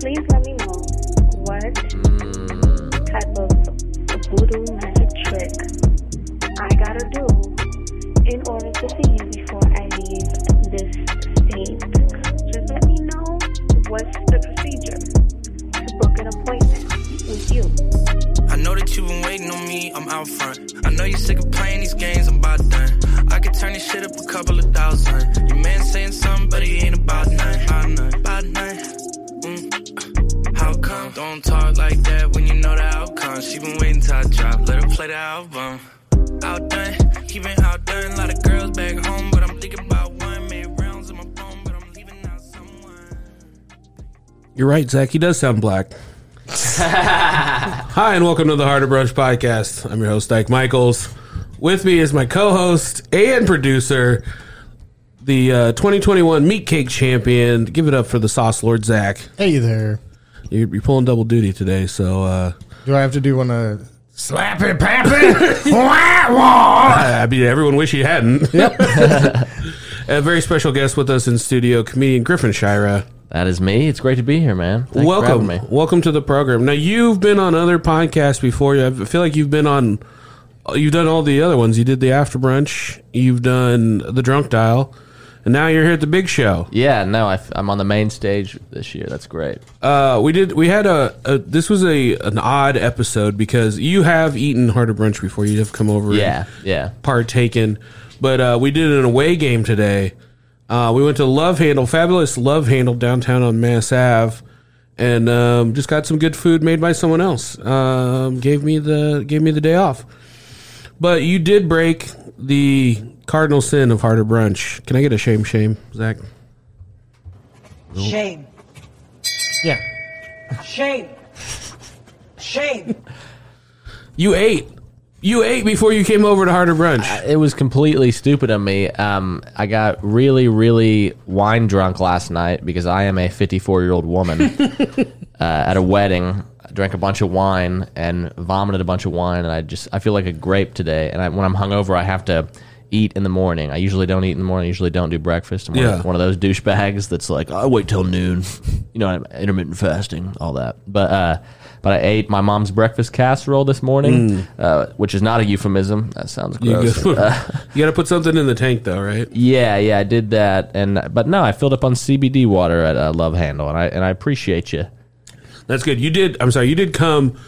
please let me know what type of voodoo magic trick I gotta do in order to see you before I leave this state. Just let me know what's the procedure to book an appointment with you. I know that you've been waiting on me, I'm out front. I know you're sick of playing these games, I'm about done. I could turn this shit up a couple of thousand. Your man saying something, but he ain't about none. About. About none. How come? Don't talk like that when you know the outcome. She been waiting till I drop, let her play the album. Outdone, he been outdone. A lot of girls back home, but I'm thinking about one. Made rounds on my phone, but I'm leaving out someone. You're right, Zach. He does sound black. Hi, and welcome to the Harder Brunch podcast. I'm your host, Dyke Michaels. With me is my co-host and producer, the uh, 2021 Meat Cake Champion. Give it up for the Sauce Lord, Zach. Hey there. You're, you're pulling double duty today, so uh, Do I have to do one of slappy pappy? Wah, wah. I mean, everyone wish he hadn't. Yep. A very special guest with us in studio, comedian Griffin Shira. That is me. It's great to be here, man. Thanks welcome, having me. welcome to the program. Now you've been on other podcasts before. I feel like you've been on. You've done all the other ones. You did the after brunch. You've done the drunk dial, and now you're here at the big show. Yeah, no, I, am on the main stage this year. That's great. Uh, we did. We had a, a. This was a an odd episode because you have eaten harder brunch before. You have come over. Yeah, and yeah. partaken, but uh, we did an away game today. Uh, we went to Love Handle, fabulous Love Handle downtown on Mass Ave, and um, just got some good food made by someone else. Um, gave me the gave me the day off. But you did break the cardinal sin of harder brunch. Can I get a shame, shame, Zach? Shame. Yeah. Shame. Shame. You ate. You ate before you came over to harder brunch. It was completely stupid of me. Um, I got really, really wine drunk last night because I am a 54 year old woman uh, at a wedding. I drank a bunch of wine and vomited a bunch of wine, and I just I feel like a grape today. And I, when I'm hungover, I have to eat in the morning. I usually don't eat in the morning. I usually don't do breakfast. I'm one, Yeah. of, one of those douchebags that's like, I wait till noon. You know, I'm intermittent fasting, all that. But uh, but I ate my mom's breakfast casserole this morning, uh, which is not a euphemism. That sounds You gross. Uh, got to put something in the tank, though, right? yeah, yeah, I did that, and but no, I filled up on CBD water at uh, Love Handle, and I and I appreciate you. That's good. You did. I'm sorry. You did come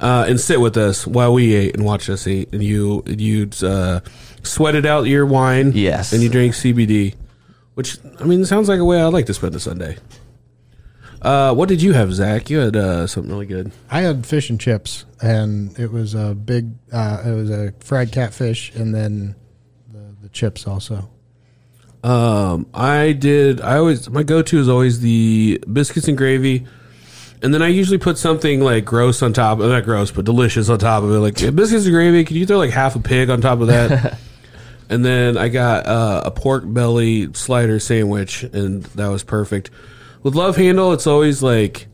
uh, and sit with us while we ate and watched us eat, and you you uh, sweated out your wine. Yes. and you drank CBD, which I mean sounds like a way I'd like to spend a Sunday. Uh, what did you have, Zach? You had uh, something really good. I had fish and chips, and it was a big. Uh, it was a fried catfish, and then the, the chips also. Um, I did. I always my go to is always the biscuits and gravy, and then I usually put something like gross on top. Of not gross, but delicious on top of it. Like biscuits and gravy. Can you throw like half a pig on top of that? and then I got uh, a pork belly slider sandwich, and that was perfect. With Love Handle, it's always like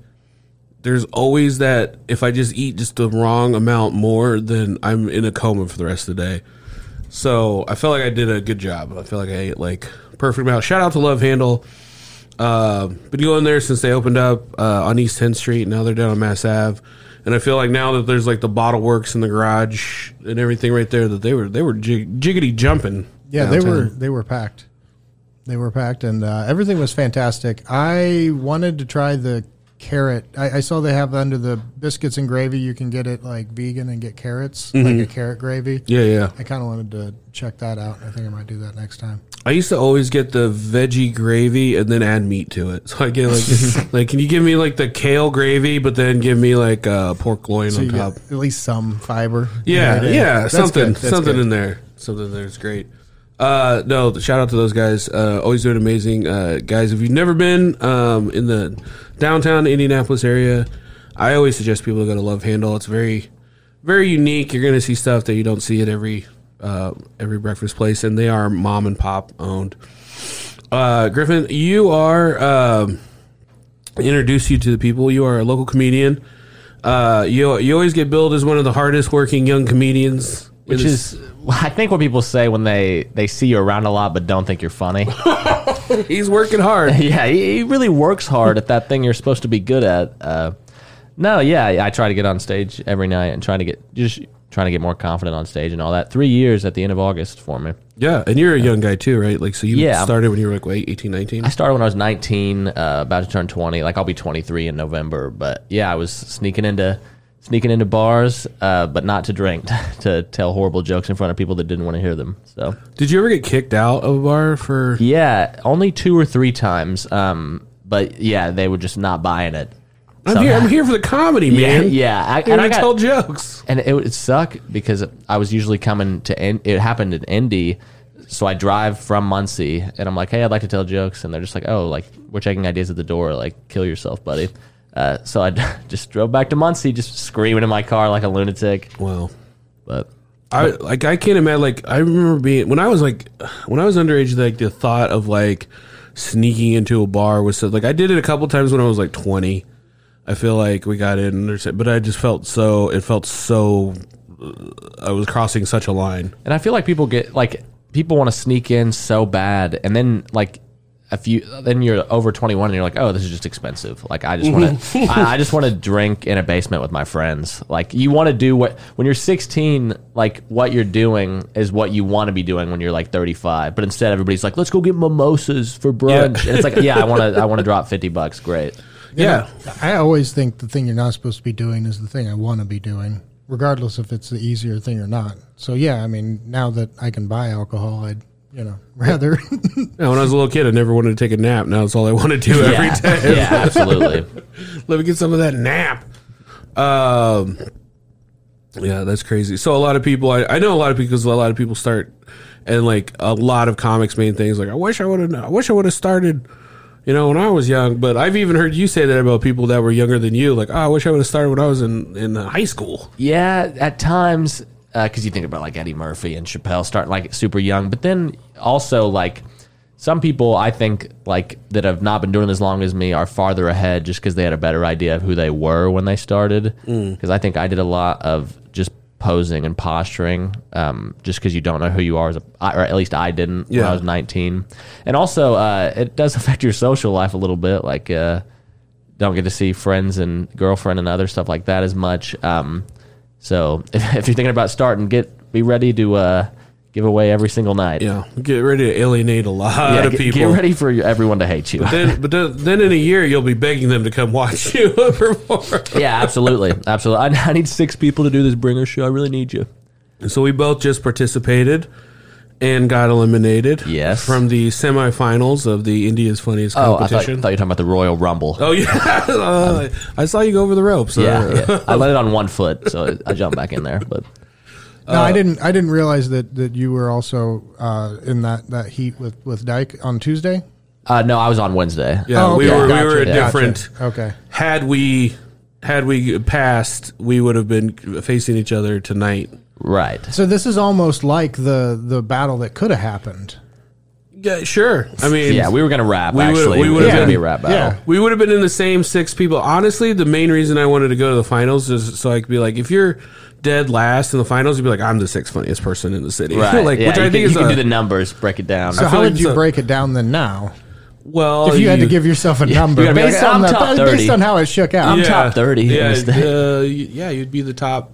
there's always that if I just eat just the wrong amount more, then I'm in a coma for the rest of the day. So I felt like I did a good job. I feel like I ate like perfect amount. Shout out to Love Handle. Uh, been going there since they opened up uh, on East 10th Street. Now they're down on Mass Ave, and I feel like now that there's like the bottle works in the garage and everything right there, that they were they were jig- jiggity jumping. Yeah, they were they were packed. They were packed, and uh, everything was fantastic. I wanted to try the carrot. I, I saw they have under the biscuits and gravy. You can get it like vegan and get carrots, like a carrot gravy. Yeah, yeah. I kind of wanted to check that out. I think I might do that next time. I used to always get the veggie gravy and then add meat to it. So I get like, like, can you give me like the kale gravy, but then give me like uh, pork loin So on top? at least some fiber. Yeah, yeah, That's something. Something good. in there, something there's great. Uh, no, shout out to those guys. Uh, always doing amazing, uh, guys. If you've never been um, in the downtown Indianapolis area, I always suggest people go to Love Handle. It's very, very unique. You're going to see stuff that you don't see at every uh, every breakfast place, and they are mom and pop owned. Uh, Griffin, you are um, introduce you to the people. You are a local comedian. Uh, you you always get billed as one of the hardest working young comedians, Which this- is, I think, what people say when they they see you around a lot but don't think you're funny. He's working hard. yeah, he, he really works hard at that thing you're supposed to be good at. Uh, no, yeah, I try to get on stage every night and try to get just trying to get more confident on stage and all that. Three years at the end of August for me. Yeah, and you're a young guy too, right? Like, so you Yeah. started when you were like, wait, 18, 19? I started when I was 19, uh, about to turn 20. Like I'll be 23 in November, but yeah, I was sneaking into sneaking into bars, uh, but not to drink, to tell horrible jokes in front of people that didn't want to hear them. So Did you ever get kicked out of a bar for? yeah, only two or three times. Um, but yeah, they were just not buying it. I'm here. I'm here for the comedy, man. yeah. I, Here and I got, tell jokes. and it would suck because I was usually coming to end. It happened in Indy, so I drive from Muncie, and I'm like, "Hey, I'd like to tell jokes," and they're just like, "Oh, like we're checking ideas at the door. Like, kill yourself, buddy." Uh, so I just drove back to Muncie, just screaming in my car like a lunatic. Wow. But I like I can't imagine like I remember being when I was like when I was underage like the thought of like sneaking into a bar was so like I did it a couple times when I was like 20 I feel like we got in but I just felt so it felt so uh, I was crossing such a line and I feel like people get like people want to sneak in so bad, and then like. A few, then you're over 21 and you're like, oh, this is just expensive. Like, I just want to, I, I just want to drink in a basement with my friends. Like, you want to do what when you're 16, like what you're doing is what you want to be doing when you're like 35. But instead, everybody's like, let's go get mimosas for brunch. And it's like, yeah, I want to, I want to drop 50 bucks. Great. Yeah I always think the thing you're not supposed to be doing is the thing I want to be doing, regardless if it's the easier thing or not. So yeah, I mean, now that I can buy alcohol, I'd you know rather. Yeah, when I was a little kid I never wanted to take a nap now it's all I want to do every Yeah, day yeah, absolutely. Let me get some of that nap. Um, yeah, that's crazy. So a lot of people, I, I know a lot of people because a lot of people start, and like a lot of comics main things. Like I wish I would have, I wish I would have started, you know, when I was young. But I've even heard you say that about people that were younger than you. Like, oh, I wish I would have started when I was in in uh, high school. Yeah, at times, uh, because you think about like Eddie Murphy and Chappelle starting like super young, but then also like some people I think like that have not been doing as long as me are farther ahead just because they had a better idea of who they were when they started. Mm. Because I think I did a lot of just posing and posturing, um, just because you don't know who you are, as a, or at least I didn't when I was 19. And also, uh, it does affect your social life a little bit, like. Uh, don't get to see friends and girlfriend and other stuff like that as much. Um, so if, if you're thinking about starting, get be ready to uh, give away every single night. Yeah, get ready to alienate a lot Yeah, of get, people. get ready for everyone to hate you. Then, but then, then in a year you'll be begging them to come watch you perform. yeah, absolutely, absolutely. I, I need six people to do this bringer show. I really need you. So we both just participated and got eliminated. Yes. From the semifinals of the Indy's Funniest Oh, I thought, thought you were talking about the Royal Rumble. oh yeah, Uh, I saw you go over the ropes. yeah, Uh, yeah. I let it on one foot, so I jumped back in there. But no, I didn't. I didn't realize that that you were also uh, in that that heat with with Dyke on Tuesday. uh, no, I was on Wednesday. yeah, Oh, we were Gotcha, we were a gotcha. different. Okay. Had we had we passed, we would have been facing each other tonight. Right. So this is almost like the the battle that could have happened. Yeah, sure. I mean, Yeah, we were gonna rap. We would- actually, we would have gonna been- be a rap battle. yeah. We would have been in the same six people. Honestly, the main reason I wanted to go to the finals is so I could be like, if you're dead last in the finals, you'd be like, I'm the sixth funniest person in the city. Right. like, yeah, which you I can, think you is can a, do the numbers, break it down. So feel how like would you so- break it down then? Now, well. if you had to give yourself a number you're gonna be based like, on I'm the, based on how it shook out. I'm top 30 Yeah, this thing. uh, yeah, you'd be the top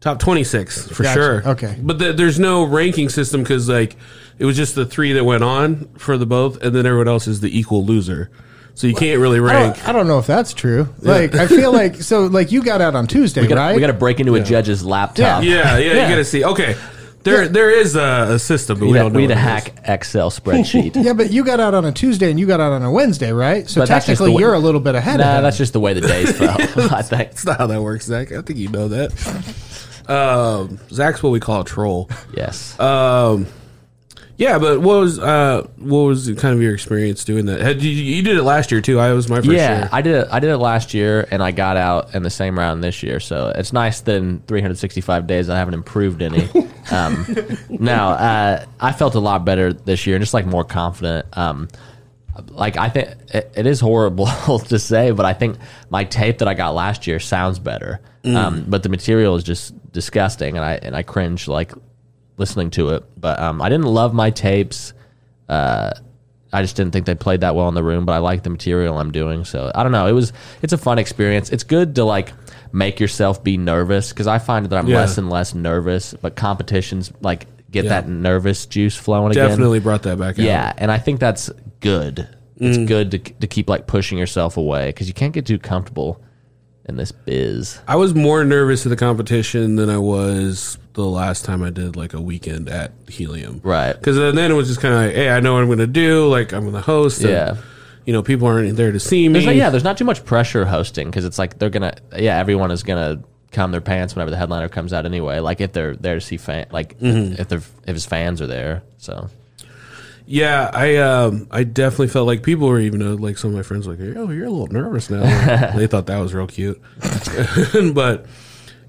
top 26 for Gotcha. sure. Okay. but the, there's no ranking system because like it was just the three that went on for the both, and then everyone else is the equal loser. So you can't really I rank. don't, I don't know if that's true. Like I feel like so like you got out on Tuesday, we got right? we got to break into a judge's laptop. Yeah, yeah, Yeah. you gotta see. Okay, there there is a, a system, but we, We don't had, know. we had to what it is. hack Excel spreadsheet. yeah, but you got out on a Tuesday and you got out on a Wednesday, right? So But that's just technically, the way- you're a little bit ahead. of nah, him. that's just the way the days fell. I think. That's not how that works, Zach. I think you know that. Um, Zach's what we call a troll. Yes. Um, yeah, but what was uh, what was kind of your experience doing that? Had you, you did it last year too? I was my first yeah, year. I did it. I did it last year, and I got out in the same round this year. So it's nice that in 365 days I haven't improved any. um, now uh, I felt a lot better this year, and just like more confident. Um, like I think it, it is horrible to say, but I think my tape that I got last year sounds better. Um, but the material is just disgusting, and I and I cringe like listening to it. But um, I didn't love my tapes. Uh, I just didn't think they played that well in the room, but I like the material I'm doing. So I don't know. It was it's a fun experience. It's good to like make yourself be nervous because I find that I'm Yeah. less and less nervous, but competitions like get Yeah. that nervous juice flowing again. Definitely brought that back out. Yeah, and I think that's good. It's Mm. good to to keep like pushing yourself away because you can't get too comfortable in this biz. I was more nervous at the competition than I was the last time I did like a weekend at Helium. Right. Because then it was just kind of like, hey, I know what I'm going to do. Like, I'm going to host. and, Yeah. You know, people aren't there to see me. There's not, yeah, there's not too much pressure hosting because it's like they're gonna yeah everyone is gonna calm their pants whenever the headliner comes out anyway. Like if they're there to see fan like Mm-hmm. if they're if his fans are there. So Yeah, I um, I definitely felt like people were even uh, like some of my friends were like, oh, you're a little nervous now. they thought that was real cute, but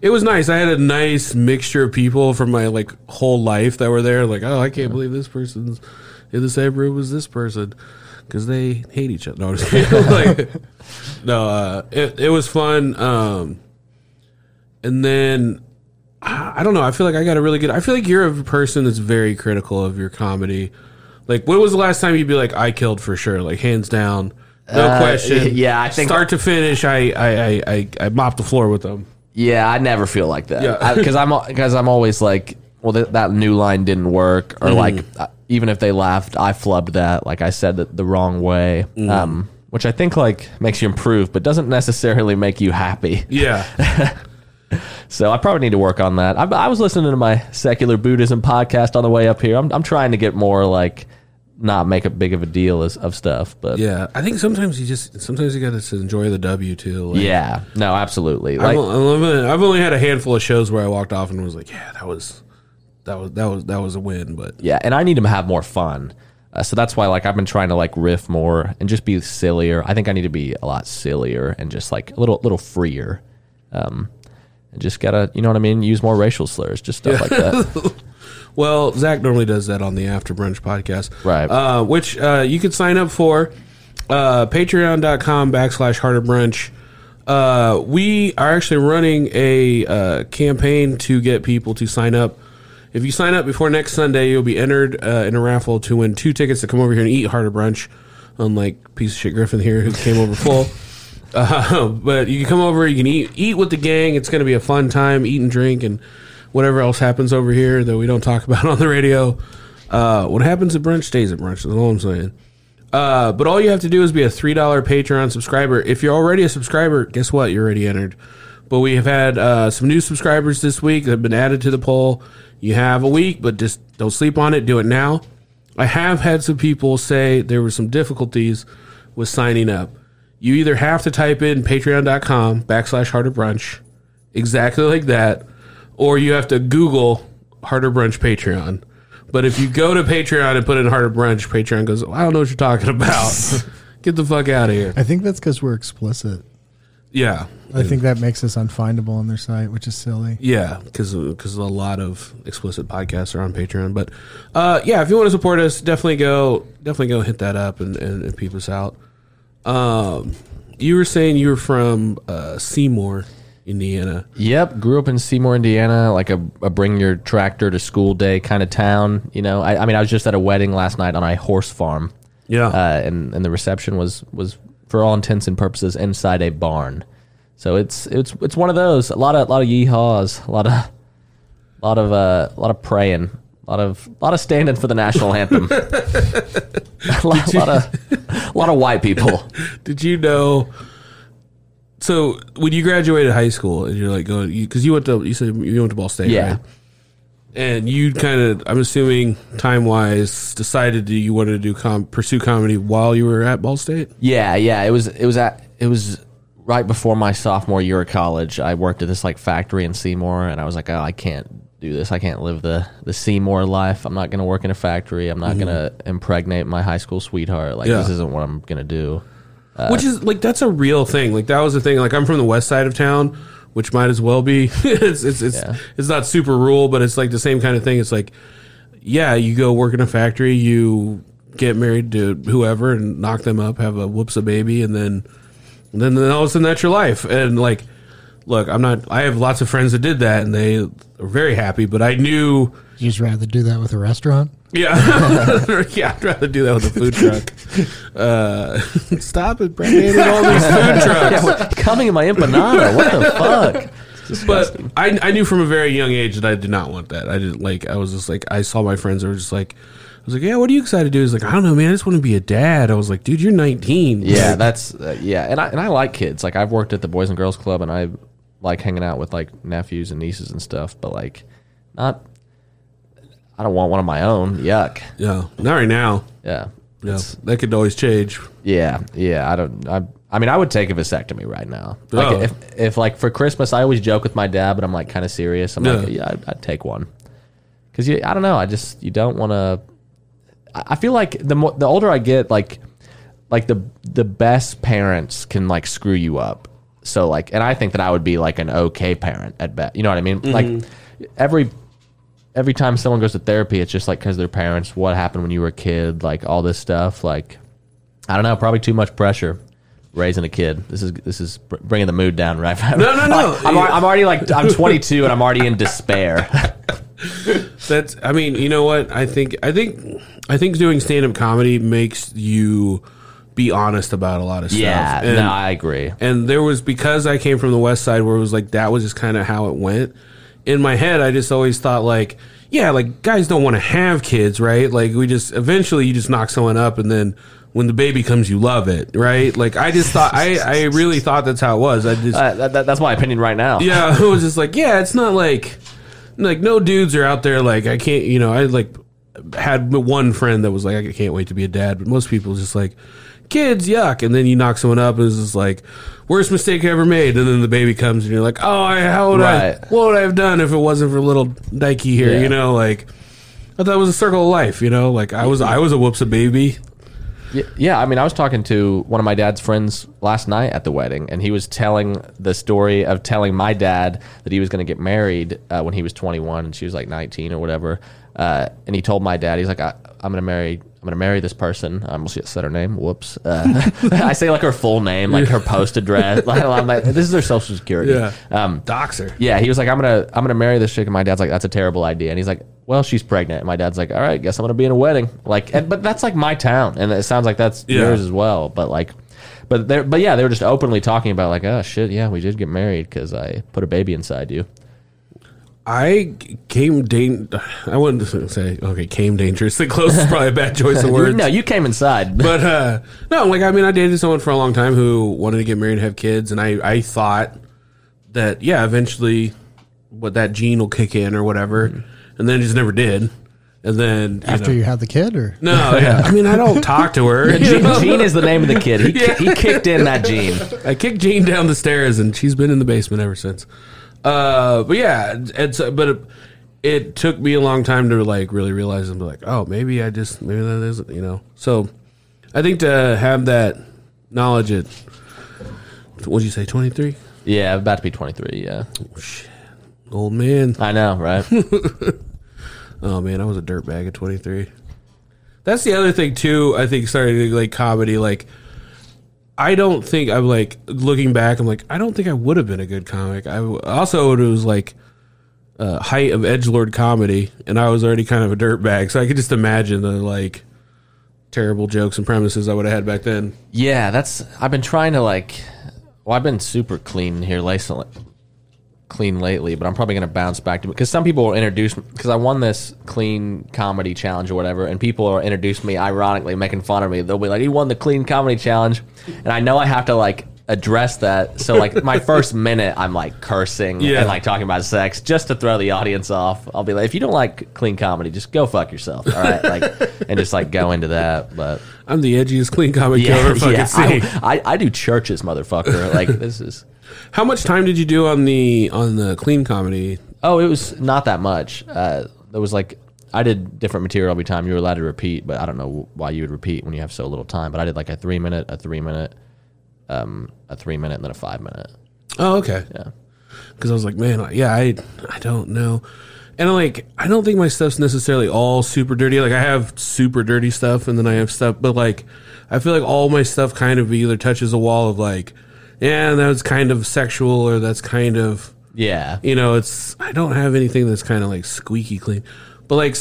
it was nice. I had a nice mixture of people from my like whole life that were there. Like, oh, I can't believe this person's in the same room as this person because they hate each other. No, like, no, uh, it it was fun. Um, and then I I don't know. I feel like I got a really good. I feel like you're a person that's very critical of your comedy. Like, when was the last time you'd be like, "I killed for sure," like hands down, no Uh, question. yeah, I think- start to finish, I I I I, I mopped the floor with them. Yeah, I never feel like that Yeah. because I'm because I'm always like well th- that new line didn't work or like uh, even if they laughed I flubbed that like I said it the wrong way. Um, which I think like makes you improve, but doesn't necessarily make you happy. Yeah, So I probably need to work on that. I, I was listening to my secular Buddhism podcast on the way up here. I'm, I'm trying to get more like not make a big of a deal as, of stuff, but yeah, yeah. I think sometimes you just sometimes you got to enjoy the W too. Like, no, absolutely. I've, Like, only, I've only had a handful of shows where I walked off and was like, "Yeah, that was that was that was that was a win." But yeah, and I need to have more fun. Uh, so that's why like I've been trying to like riff more and just be sillier. I think I need to be a lot sillier and just like a little little freer. Um, and just gotta, you know what I mean? Use more racial slurs, just stuff like that. Well, Zach normally does that on the After Brunch podcast. Right. Uh, which uh, you can sign up for. Uh, Patreon.com backslash Harder Brunch. Uh, we are actually running a uh, campaign to get people to sign up. If you sign up before next Sunday, you'll be entered uh, in a raffle to win two tickets to come over here and eat Harder Brunch. Unlike piece of shit Griffin here who came over full. Uh, but you can come over, you can eat eat with the gang. It's going to be a fun time, eat and drink, and whatever else happens over here that we don't talk about on the radio. Uh, what happens at brunch stays at brunch. That's all I'm saying. Uh, but all you have to do is be a three dollar Patreon subscriber. If you're already a subscriber, guess what? You're already entered. But we have had uh, some new subscribers this week that have been added to the poll. You have a week, but just don't sleep on it. Do it now. I have had some people say there were some difficulties with signing up. You either have to type in patreon.com backslash harder brunch, exactly like that, or you have to Google harder brunch Patreon. But if you go to Patreon and put in harder brunch, Patreon goes, I don't know what you're talking about. Get the fuck out of here. I think that's because we're explicit. Yeah. I think that makes us unfindable on their site, which is silly. Yeah, because because a lot of explicit podcasts are on Patreon. But uh, yeah, if you want to support us, definitely go definitely go hit that up and, and, and peep us out. Um, you were saying you were from uh, Seymour, Indiana. Yep, grew up in Seymour, Indiana, like a, a bring your tractor to school day kind of town. You know, I, I mean, I was just at a wedding last night on a horse farm, Yeah, uh, and and the reception was was for all intents and purposes inside a barn. So it's it's it's one of those a lot of a lot of yeehaws, a lot of a lot of uh, a lot of praying, a lot of a lot of standing for the national anthem. a lot, lot of a lot of white people. Did you know? So when you graduated high school and you're like going because you went to you said you went to Ball State, Yeah. right? And you kind of, I'm assuming, time wise, decided that you wanted to do com- pursue comedy while you were at Ball State. Yeah, yeah. It was it was at it was right before my sophomore year of college. I worked at this like factory in Seymour, and I was like, oh, I can't do this. I can't live the the Seymour life. I'm not going to work in a factory. I'm not mm-hmm. going to impregnate my high school sweetheart. Like Yeah. this isn't what I'm going to which is like that's a real thing. Like that was the thing. Like I'm from the west side of town, which might as well be. it's it's it's, Yeah. it's not super rural, but it's like the same kind of thing. It's like, yeah, you go work in a factory, you get married to whoever and knock them up, have a whoops a baby, and then then then all of a sudden that's your life. And like look, I'm not. I have lots of friends that did that, and they are very happy. But I knew, You just rather do that with a restaurant? yeah, yeah, I'd rather do that with a food truck. Uh, stop it, Brandon! All these food trucks. Yeah, coming in my empanada. What the fuck? But disgusting. I, I knew from a very young age that I did not want that. I didn't like. I was just like, I saw my friends. They were just like, I was like, yeah, what are you excited to do? He's like, I don't know, man. I just want to be a dad. I was like, dude, you're 19. Yeah, that's uh, yeah, and I and I like kids. Like I've worked at the Boys and Girls Club, and I like hanging out with like nephews and nieces and stuff. But like, not. I don't want one of my own. Yuck. yeah, not right now. Yeah. Yeah, It's- that could always change. Yeah, yeah. I don't. I. I mean, I would take a vasectomy right now. Like Oh. if if like for Christmas, I always joke with my dad, but I'm like kind of serious. I'm like, Yeah. yeah, I'd, I'd take one. Because you, I don't know. I just you don't want to. I I feel like the more the older I get, like like the the best parents can like screw you up. So like, and I think that I would be like an okay parent at best. You know what I mean? Like mm-hmm. every every time someone goes to therapy, it's just like because their parents, what happened when you were a kid, like all this stuff. Like I don't know, probably too much pressure raising a kid. This is this is bringing the mood down, right? Now. No, no, no. I'm, I'm already like I'm 22 and I'm already in despair. That's. I mean, you know what? I think. I think. I think doing stand up comedy makes you be honest about a lot of stuff. yeah, And- no, I agree. and there was because I came from the west side where it was like that was just kind of how it went. In my head, I just always thought like, yeah, like guys don't want to have kids, right? Like we just eventually you just knock someone up, and then when the baby comes, you love it, right? Like I just thought I I really thought that's how it was. I just Uh, that, that- that's my opinion right now. yeah, it was just like yeah, it's not like like no dudes are out there like I can't you know I like had one friend that was like I can't wait to be a dad, but most people just like kids yuck, and then you knock someone up and it's just like worst mistake I ever made, and then the baby comes and you're like oh I, how would Right. I what would I have done if it wasn't for little Nike here Yeah. you know like. I thought it was a circle of life, you know. Like I was, I was a whoops a baby. Yeah, I mean, I was talking to one of my dad's friends last night at the wedding, and he was telling the story of telling my dad that he was going to get married uh, when he was 21 and she was like 19 or whatever. Uh, and he told my dad, he's like, I, "I'm going to marry, I'm to marry this person." I almost said her name. Whoops. Uh, I say like her full name, like her post address. Like, I'm like, this is her social security. Yeah. Um, Doxer. yeah, he was like, I'm gonna I'm gonna marry this chick, and my dad's like, that's a terrible idea. And he's like, well, she's pregnant. And my dad's like, all right, guess I'm gonna be in a wedding. Like, and, but that's like my town, and it sounds like that's Yeah. yours as well. But like, but they but yeah, they were just openly talking about like, oh shit, yeah, we did get married because I put a baby inside you. I came dan- I wouldn't say okay came dangerously close is probably a bad choice of words. no, you came inside. but uh, no, like I mean, I dated someone for a long time who wanted to get married and have kids, and I I thought that yeah, eventually, what that gene will kick in or whatever, and then it just never did. And then you After know- you had the kid, or no, yeah, I mean, I don't talk to her. you Gene, know? Gene is the name of the kid. He, ki- he kicked in that gene. I kicked Jean down the stairs, and she's been in the basement ever since. Uh, but yeah, it's but it, it took me a long time to like really realize and be like, oh, maybe I just maybe that isn't you know. So I think to have that knowledge at what'd you say, twenty three, Yeah, about to be 23. Yeah, old man. I know, right? Oh man, I was a dirtbag at 23. That's the other thing too. I think starting to like comedy, like I don't think I'm like looking back. I'm like I don't think I would have been a good comic. I also it was like uh, height of edge lord comedy, and I was already kind of a dirtbag, so I could just imagine the like terrible jokes and premises I would have had back then. Yeah, that's. I've been trying to like. Well, I've been super clean here lately, clean lately, but I'm probably going to bounce back to because some people will introduce because I won this clean comedy challenge or whatever, and people are introduce me ironically, making fun of me. They'll be like, "You won the clean comedy challenge," and I know I have to like address that. So like my first minute, I'm like cursing Yeah. and like talking about sex just to throw the audience off. I'll be like, "If you don't like clean comedy, just go fuck yourself." All right, like and just like go into that, but. I'm the edgiest clean comic you'll ever fucking see. I, I, I do churches, motherfucker. Like this is. How much time did you do on the on the clean comedy? Oh, it was not that much. Uh, there was like I did different material every time. You were allowed to repeat, but I don't know why you would repeat when you have so little time. But I did like a three minute, a three minute, um, a three minute, and then a five minute. Oh, okay. Yeah. because I was like, man, yeah, I I don't know, and like I don't think my stuff's necessarily all super dirty. Like I have super dirty stuff, and then I have stuff, but like I feel like all my stuff kind of either touches a wall of like yeah, that was kind of sexual or that's kind of Yeah. you know, it's I don't have anything that's kind of like squeaky clean, but like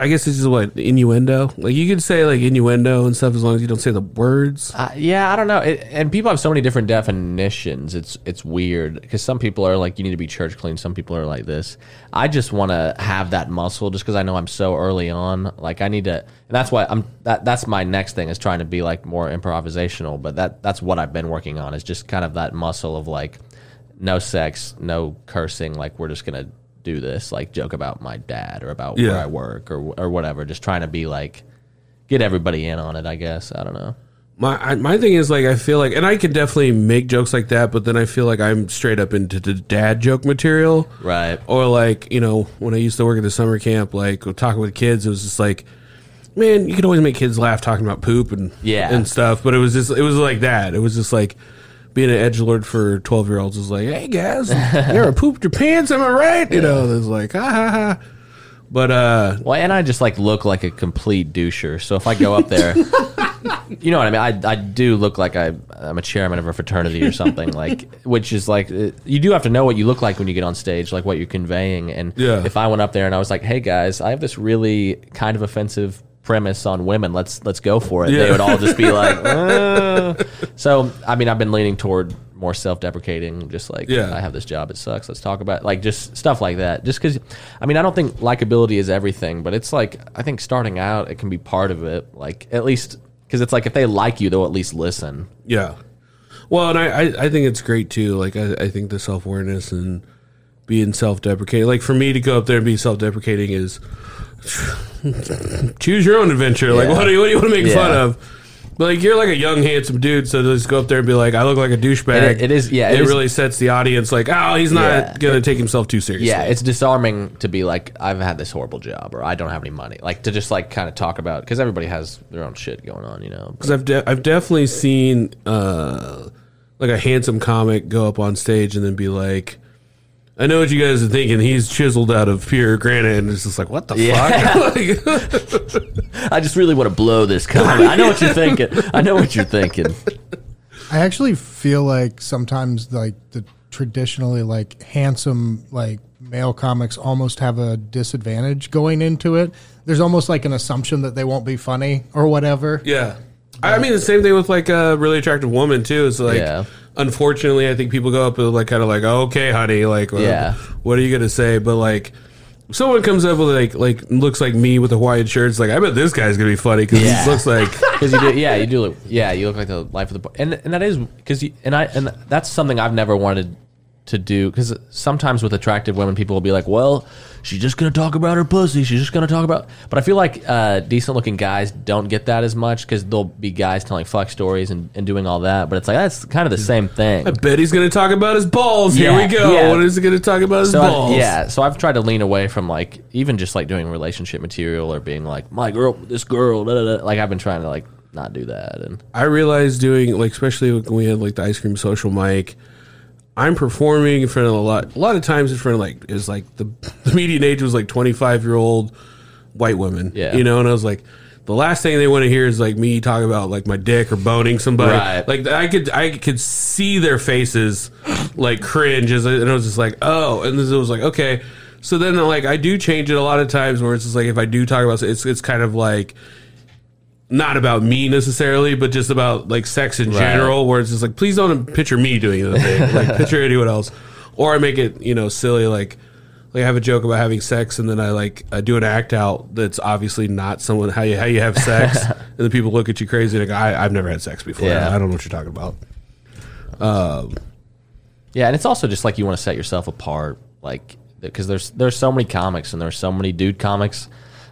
I guess this is what innuendo. Like you could say like innuendo and stuff as long as you don't say the words. Uh, yeah, I don't know. It, and people have so many different definitions. It's it's weird because some people are like you need to be church clean. Some people are like this. I just want to have that muscle just because I know I'm so early on. Like I need to, and that's why I'm. That that's my next thing is trying to be like more improvisational. But that that's what I've been working on is just kind of that muscle of like no sex, no cursing. Like we're just gonna do this. Like joke about my dad or about where I work or or whatever. Just trying to be like get everybody in on it. I guess I don't know. My I, my thing is like I feel like, and I could definitely make jokes like that, but then I feel like I'm straight up into the dad joke material, Right. Or like you know when I used to work at the summer camp, like talking with kids, it was just like, man, you could always make kids laugh talking about poop and Yeah. and stuff, but it was just it was like that. It was just like being an edge lord for twelve year olds is like, hey guys, you ever pooped your pants? Am I right? You know, it's like ha ha ha. But uh, Well, and I just like look like a complete doucher. So if I go up there, you know what I mean. I, I do look like I I'm a chairman of a fraternity or something like, which is like uh, you do have to know what you look like when you get on stage, like what you're conveying. And Yeah. if I went up there and I was like, "Hey guys, I have this really kind of offensive premise on women. Let's let's go for it." Yeah. They would all just be like, uh. "So I mean, I've been leaning toward." More self-deprecating, just like Yeah. I have this job, it sucks. Let's talk about like just stuff like that. Just because, I mean, I don't think likability is everything, but it's like I think starting out it can be part of it. Like at least because it's like if they like you, they'll at least listen. Yeah. Well, and I, I, I think it's great too. Like, I, I think the self awareness and being self deprecating. Like, for me to go up there and be self deprecating is choose your own adventure. Like, Yeah. what do you, what do you want to make Yeah. fun of? But like, you're like a young, handsome dude, so just go up there and be like, I look like a douchebag. It- it is- yeah, It, it is- really sets the audience like, oh, he's not Yeah. going to take himself too seriously. Yeah, it's disarming to be like I've had this horrible job or I don't have any money. Like to just like kind of talk about because everybody has their own shit going on, you know. because I've de- I've definitely seen uh, like a handsome comic go up on stage and then be like, "I know what you guys are thinking. He's chiseled out of pure granite," and it's just like, "What the fuck?" I just really want to blow this comment. I know what you're thinking. I know what you're thinking. I actually feel like sometimes like the traditionally like handsome like male comics almost have a disadvantage going into it. There's almost like an assumption that they won't be funny or whatever. yeah, I mean the same thing with like a really attractive woman too. It's like, Yeah. unfortunately, I think people go up with like kind of like, "Okay, honey," like, well, Yeah. what are you gonna say? But like. Someone comes up with like like looks like me with a Hawaiian shirt. It's like I bet this guy's gonna be funny because Yeah. he looks like Because you do, yeah, you do look, yeah, you look like the life of the, and and that is because you and I and that's something I've never wanted to do because sometimes with attractive women, people will be like, well, she's just gonna talk about her pussy, she's just gonna talk about, but I feel like uh, decent looking guys don't get that as much because there'll be guys telling fuck stories and, and doing all that, but it's like that's kind of the same thing. I bet he's to talk about his balls. Here we go. yeah. What is he to talk about his So I- balls? yeah, so I've tried to lean away from like even just like doing relationship material or being like my girl, this girl, da, da, da. like I've been trying to like not do that and I realized doing like especially when we had like the ice cream social mic. I'm performing in front of a lot. A lot of times in front of like is like the the median age was like 25 year old white women. Yeah. you know, and I was like. The last thing they want to hear is like me talk about like my dick or boning somebody. Right. Like I could I could see their faces like cringe as I, and I was just like oh and then it was like okay so then like I do change it a lot of times where it's just like if I do talk about it's it's kind of like not about me necessarily, but just about like sex in general, where it's just like, please don't picture me doing anything. like picture anyone else. Or I make it, you know, silly, like like I have a joke about having sex and then I like I do an act out that's obviously not someone how you how you have sex and then people look at you crazy like I, I've never had sex before. Yeah. I don't know what you're talking about. Um Yeah, and it's also just like you want to set yourself apart, like because there's there's so many comics and there's so many dude comics,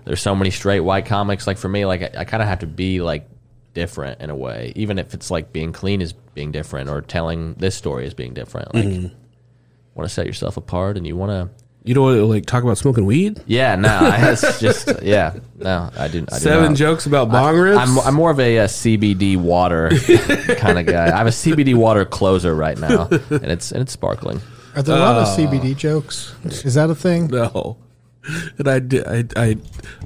there's so many straight white comics. Like for me, like I, I kind of have to be like different in a way, even if it's like being clean is being different or telling this story is being different. Like, want to set yourself apart, and you want to. You don't want to like talk about smoking weed? Yeah, no, I, it's just yeah, no, I do. I do Seven not. jokes about bong rips? I'm, I'm more of a, uh CBD water kind of guy. I have a CBD water closer right now, and it's and it's sparkling. Are there a lot of CBD jokes? Is that a thing? No. And I did. I, I,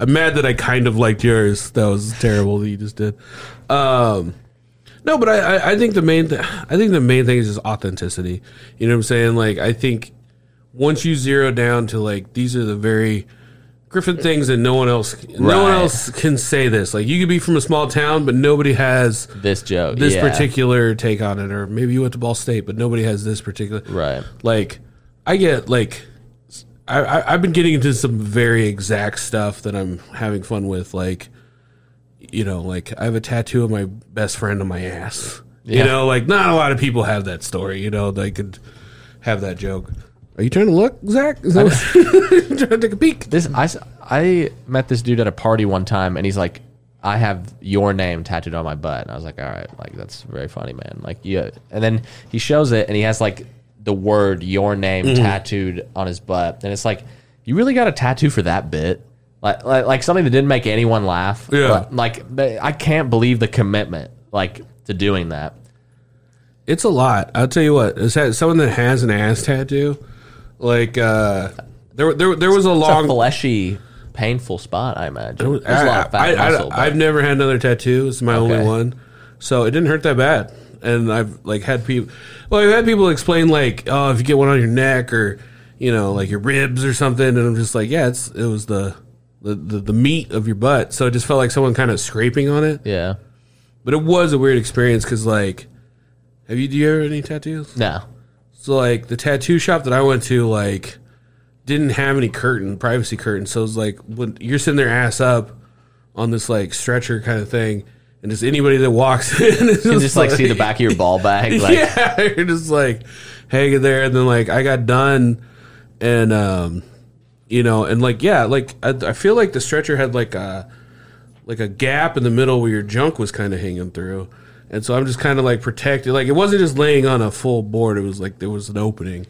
I'm mad that I kind of liked yours. That was terrible that you just did. Um, No, but I, I, I think the main th- I think the main thing is just authenticity. You know what I'm saying? Like I think once you zero down to like these are the very Griffin things that no one else no one Right. else can say this. Like you could be from a small town, but nobody has This joke. this yeah. particular take on it, or maybe you went to Ball State, but nobody has this particular. Right. Like I get like I, I I've been getting into some very exact stuff that I'm having fun with, like you know, like I have a tattoo of my best friend on my ass. You know, like not a lot of people have that story. You know, they could have that joke. Are you trying to look, Zach? Is that trying to take a peek? This I, I met this dude at a party one time, and he's like, "I have your name tattooed on my butt." And I was like, "All right, like that's very funny, man." Like, yeah. And then he shows it, and he has like the word "your name" Mm-hmm. tattooed on his butt, and it's like, you really got a tattoo for that bit? Like, like, like something that didn't make anyone laugh. Yeah. But, like, I can't believe the commitment, like, to doing that. It's a lot. I'll tell you what. Is that someone that has an ass tattoo? Like uh, there, there, there was a long a fleshy, painful spot, I imagine. There's a lot of fat I, have never had another tattoo. It's my Okay. only one, so it didn't hurt that bad. And I've like had people. Well, I've had people explain like, oh, if you get one on your neck or you know, like your ribs or something, and I'm just like, yeah, it's it was the the the, the meat of your butt. So it just felt like someone kind of scraping on it. yeah. But it was a weird experience because like, have you do you ever have any tattoos? No. So like the tattoo shop that I went to like didn't have any curtain, privacy curtain. So it was like when you're sitting there ass up on this like stretcher kind of thing, and just anybody that walks in can just like see the back of your ball bag. Like, yeah, you're just like hanging there, and then like I got done, and um, you know, and like yeah, like I, I feel like the stretcher had like a like a gap in the middle where your junk was kind of hanging through. And so I'm just kind of like protected. Like it wasn't just laying on a full board. It was like there was an opening.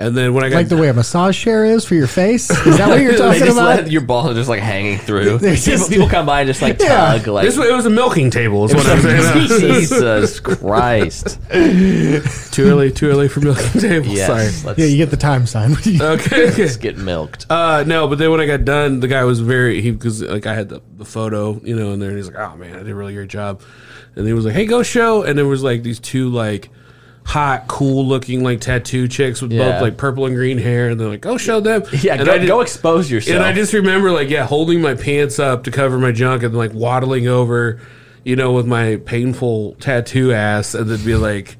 And then when I got Like the way a massage chair is for your face. Is that what you're they talking just about? let your ball just like hanging through. There's people, just- people come by and just like Yeah. tug. Like, this it was a milking table. Is what I'm saying. Jesus Christ. too early. Too early for milking tables. Yes. Sorry. Yeah, you get the time sign. Okay. okay. let's get milked. Uh, no, but then when I got done, the guy was very he because like I had the, the photo, you know, in there, and he's like, "Oh man, I did a really great job," and he was like, "Hey, go show," and there was like these two like hot, cool looking like tattoo chicks with Yeah. both like purple and green hair, and they're like, "Go show them," Yeah, and go, I did- go expose yourself. And I just remember like yeah, holding my pants up to cover my junk and like waddling over, you know, with my painful tattoo ass, and then be like.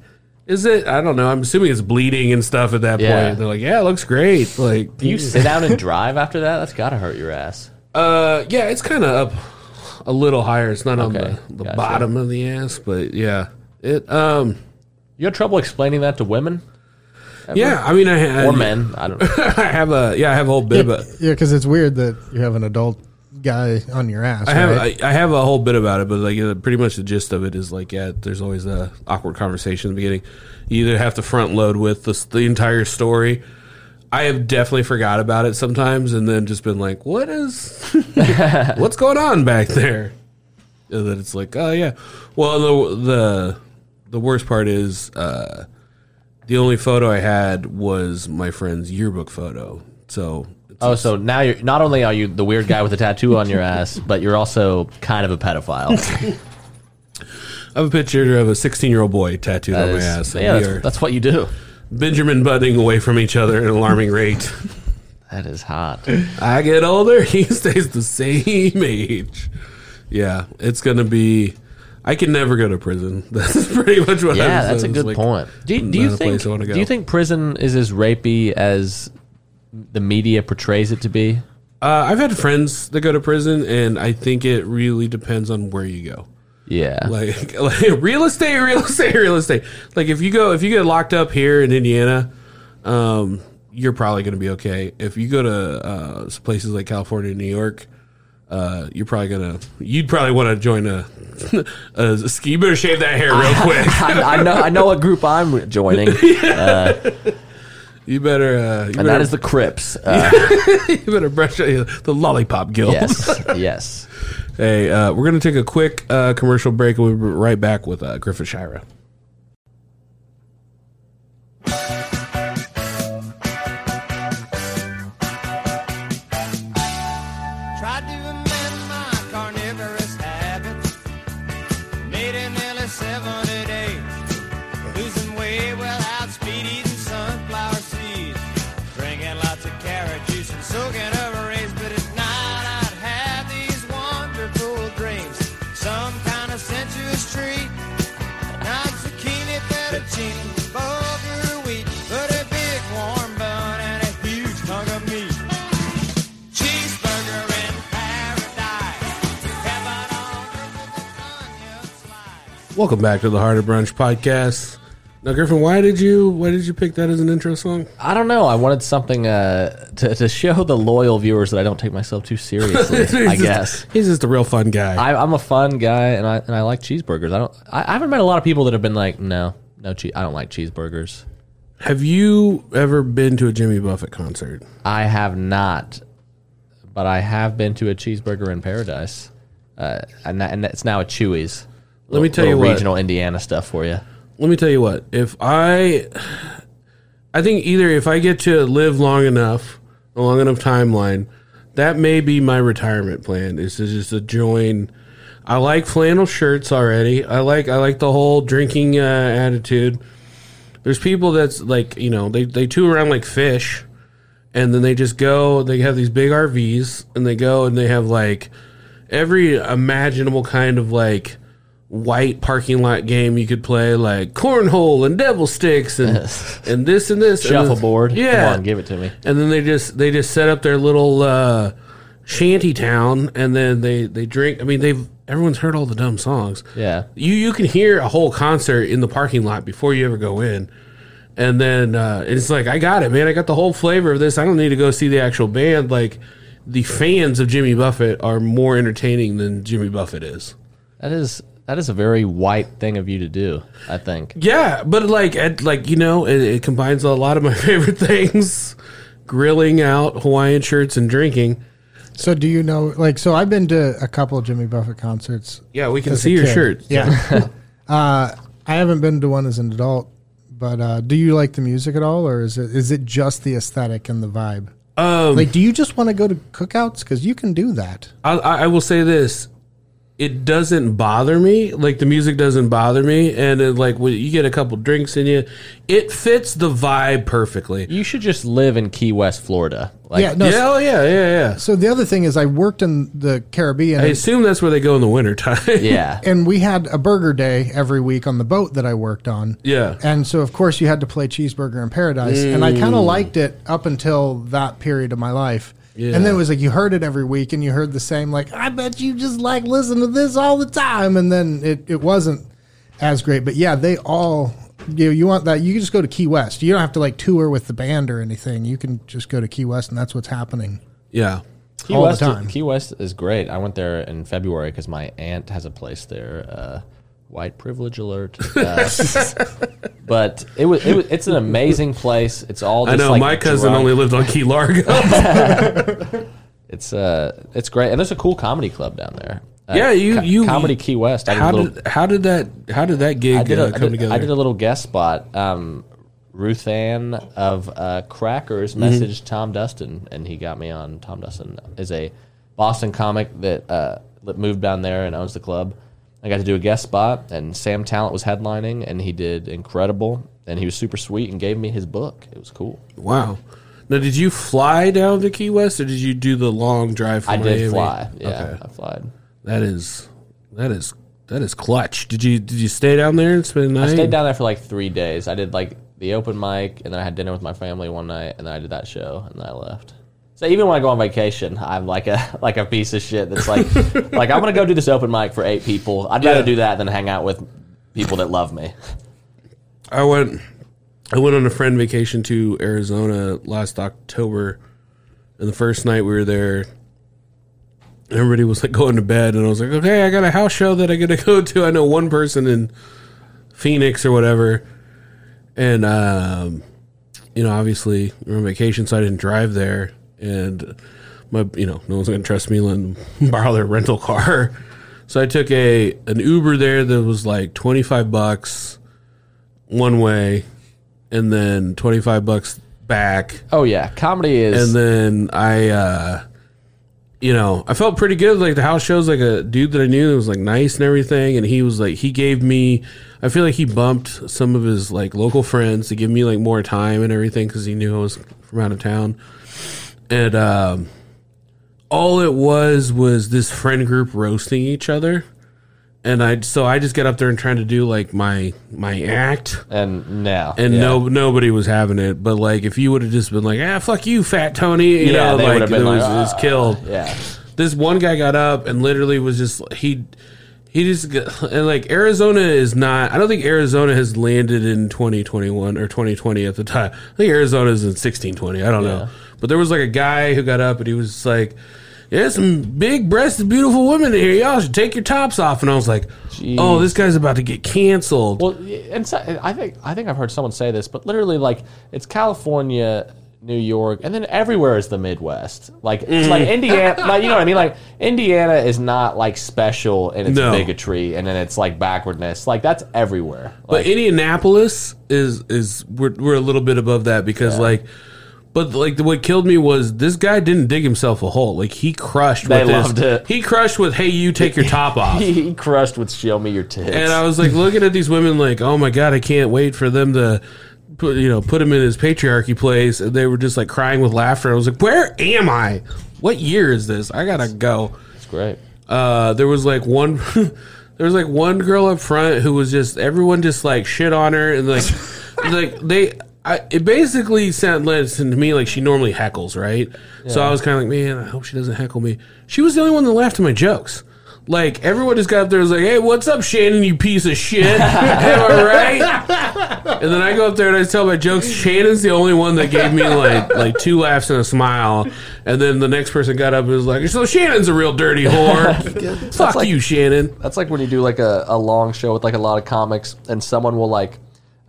Is it? I don't know. I'm assuming it's bleeding and stuff at that Yeah. point. They're like, "Yeah, it looks great." Like, Do you sit down and drive after that? That's got to hurt your ass. Uh, yeah, it's kind of up a little higher. It's not Okay, on the, the gotcha. bottom of the ass, but yeah, it. Um, You have trouble explaining that to women yeah. I mean, I had or men? I don't know. I have a yeah, I have a whole bit. About, yeah, because it's weird that you have an adult guy on your ass. I have right? I, I have a whole bit about it, but like uh, pretty much the gist of it is like yeah, there's always a awkward conversation in the beginning. You either have to front load with the, the entire story. I have definitely forgot about it sometimes, and then just been like, "What is, what's going on back there?" And then it's like, "Oh yeah." Well, the the the worst part is uh, the only photo I had was my friend's yearbook photo. So Oh, so now you're not only are you the weird guy with a tattoo on your ass, but you're also kind of a pedophile. I have a picture of a 16 year old boy tattooed That on my is- ass. yeah, We that's, are that's what you do. Benjamin butting away from each other at an alarming rate. That is hot. I get older, he stays the same age. Yeah, it's gonna be. I can never go to prison. That's pretty much what. Yeah, I'm that's a good like, point. Do, you- do you think? place I wanna go. Do you think prison is as rapey as the media portrays it to be? Uh, I've had friends that go to prison, and I think it really depends on where you go. Yeah. like, like real estate, real estate, real estate. Like if you go, if you get locked up here in Indiana, um, you're probably going to be okay. If you go to uh, places like California, New York, uh, you're probably gonna, you'd probably want to join a, a ski. Better shave that hair real quick. I, I know. I know what group I'm joining, You better, uh, you and better, that is the Crips. Uh, you better brush the lollipop guild. yes. Yes. Hey, uh, we're gonna take a quick uh, commercial break, and we'll be right back with uh, Griffin Shira. Welcome back to the Harder Brunch podcast. Now, Griffin, why did you why did you pick that as an intro song? I don't know. I wanted something uh, to, to show the loyal viewers that I don't take myself too seriously. I just- guess he's just a real fun guy. I, I'm a fun guy, and I and I like cheeseburgers. I don't. I, I haven't met a lot of people that have been like, no, no, che- I don't like cheeseburgers. Have you ever been to a Jimmy Buffett concert? I have not, but I have been to a cheeseburger in paradise, uh, and that, and it's now a Chewy's. Let me tell you what. regional Indiana stuff for you. Let me tell you what. If I, I think either if I get to live long enough, a long enough timeline, that may be my retirement plan. Is to just to join. I like flannel shirts already. I like I like the whole drinking uh, attitude. There's people that's like you know they they tour around like fish, and then they just go. They have these big RVs, and they go and they have like every imaginable kind of like white parking lot game you could play, like cornhole and devil sticks and and this and this and then- Shuffleboard. Yeah, Come on, give it to me. and then they just they just set up their little uh, shanty town, and then they they drink. I mean, they've everyone's heard all the dumb songs. Yeah. you you can hear a whole concert in the parking lot before you ever go in. And then uh, it's like I got it, man. I got the whole flavor of this. I don't need to go see the actual band. Like the fans of Jimmy Buffett are more entertaining than Jimmy Buffett is. That is that is a very white thing of you to do. I think. Yeah, but like, at, like you know, it, it combines a lot of my favorite things: grilling out, Hawaiian shirts, and drinking. So do you know? Like, so I've been to a couple of Jimmy Buffett concerts. Yeah, we can see your kid. shirt. Yeah. uh, I haven't been to one as an adult, but uh, do you like the music at all, or is it is it just the aesthetic and the vibe? Um, Like, do you just want to go to cookouts? Because you can do that. I, I I will say this: it doesn't bother me. Like the music doesn't bother me, and it, like when you get a couple drinks in you, it fits the vibe perfectly. You should just live in Key West, Florida. Like, yeah. No. yeah, oh yeah, yeah, yeah. So the other thing is, I worked in the Caribbean. I assume that's where they go in the wintertime. yeah. and we had a burger day every week on the boat that I worked on. Yeah. And so, of course, you had to play Cheeseburger in Paradise. And I kind of mm. liked it up until that period of my life. Yeah. And then it was like you heard it every week and you heard the same, like, I bet you just like listen to this all the time. And then it, it wasn't as great. But yeah, they all, you know, you want that. You can just go to Key West. You don't have to like tour with the band or anything. You can just go to Key West and that's what's happening. yeah. Key all the time. Key West is great. I went there in February because my aunt has a place there. Uh, white privilege alert. Uh, but it was, it was it's an amazing place. It's all. I know like my cousin drunk- only lived on Key Largo. It's uh, it's great, and there's a cool comedy club down there. Uh, Yeah, you- Co- you- comedy Key West. I how a little, did how did that how did that gig I did, a, uh, I did- together? I did a little guest spot. Um, Ruth Ann of uh, Crackers Mm-hmm. messaged Tom Dustin, and he got me on. Tom Dustin is a Boston comic that uh, that moved down there and owns the club. I got to do a guest spot, and Sam Tallent was headlining, and he did incredible. And he was super sweet and gave me his book. It was cool. Wow. Now, did you fly down to Key West, or did you do the long drive? From I did Miami? fly. Yeah, Okay. I flied. That is that is that is clutch. Did you did you stay down there and spend the night? I stayed down there for like three days. I did like the open mic, and then I had dinner with my family one night, and then I did that show, and then I left. So even when I go on vacation, I'm like a like a piece of shit. That's like like I'm gonna go do this open mic for eight people. I'd rather Yeah. do that than hang out with people that love me. I went I went on a friend vacation to Arizona last October, and the first night we were there, everybody was like going to bed, and I was like, okay, I got a house show that I got to go to. I know one person in Phoenix or whatever, and um, you know, obviously we're on vacation, so I didn't drive there, and my you know, no one's gonna trust me and borrow their rental car. So I took a an Uber there that was like twenty five bucks one way, and then twenty five bucks back, Oh yeah, comedy is and then I uh, you know, I felt pretty good. Like the house shows like a dude that I knew that was like nice and everything, and he was like he gave me. I feel like he bumped some of his like local friends to give me like more time and everything because he knew I was from out of town, and um, all it was was this friend group roasting each other. And I so I just get up there and trying to do like my my act, And now, and yeah. no nobody was having it. But like if you would have just been like, ah, fuck you, fat Tony, you Yeah, know, like it was, like, was "Ah." killed. yeah, This one guy got up and literally was just he he just got- and like Arizona is not. I don't think Arizona has landed in 2021 or 2020 at the time. I think Arizona is in 1620. I don't Yeah. know. But there was like a guy who got up and he was like. Yeah, some big breasted, beautiful women here. Y'all should take your tops off. And I was like, "Oh, this guy's about to get canceled." Well, and so, I think I think I've heard someone say this, but literally, like it's California, New York, and then everywhere is the Midwest. Like it's like. Mm. Indiana, like you know what I mean. Like Indiana is not like special in its No. bigotry and then its like backwardness. Like that's everywhere. But Indianapolis is is we're we're a little bit above that because like, but like the, what killed me was this guy didn't dig himself a hole. Like he crushed. They with loved it. He crushed with "Hey, you take your top off." he, he crushed with "Show me your tits." And I was like looking at these women, like, oh my god, I can't wait for them to, put you know, put him in his patriarchy place. And they were just like crying with laughter. I was like, where am I? What year is this? I gotta go. it's great. Uh, there was like one, there was like one girl up front who was just everyone just like shit on her and like, like they. I, it basically sounded to me like she normally heckles, right? So I was kind of like, man, I hope she doesn't heckle me. She was the only one that laughed at my jokes. Like everyone just got up there and was like, "Hey, what's up, Shannon? You piece of shit." Am I right? And then I go up there and I tell my jokes. Shannon's the only one that gave me like like two laughs and a smile. And then the next person got up and was like, "So Shannon's a real dirty whore." Fuck like- you, Shannon. That's like when you do like a, a long show with like a lot of comics, and someone will like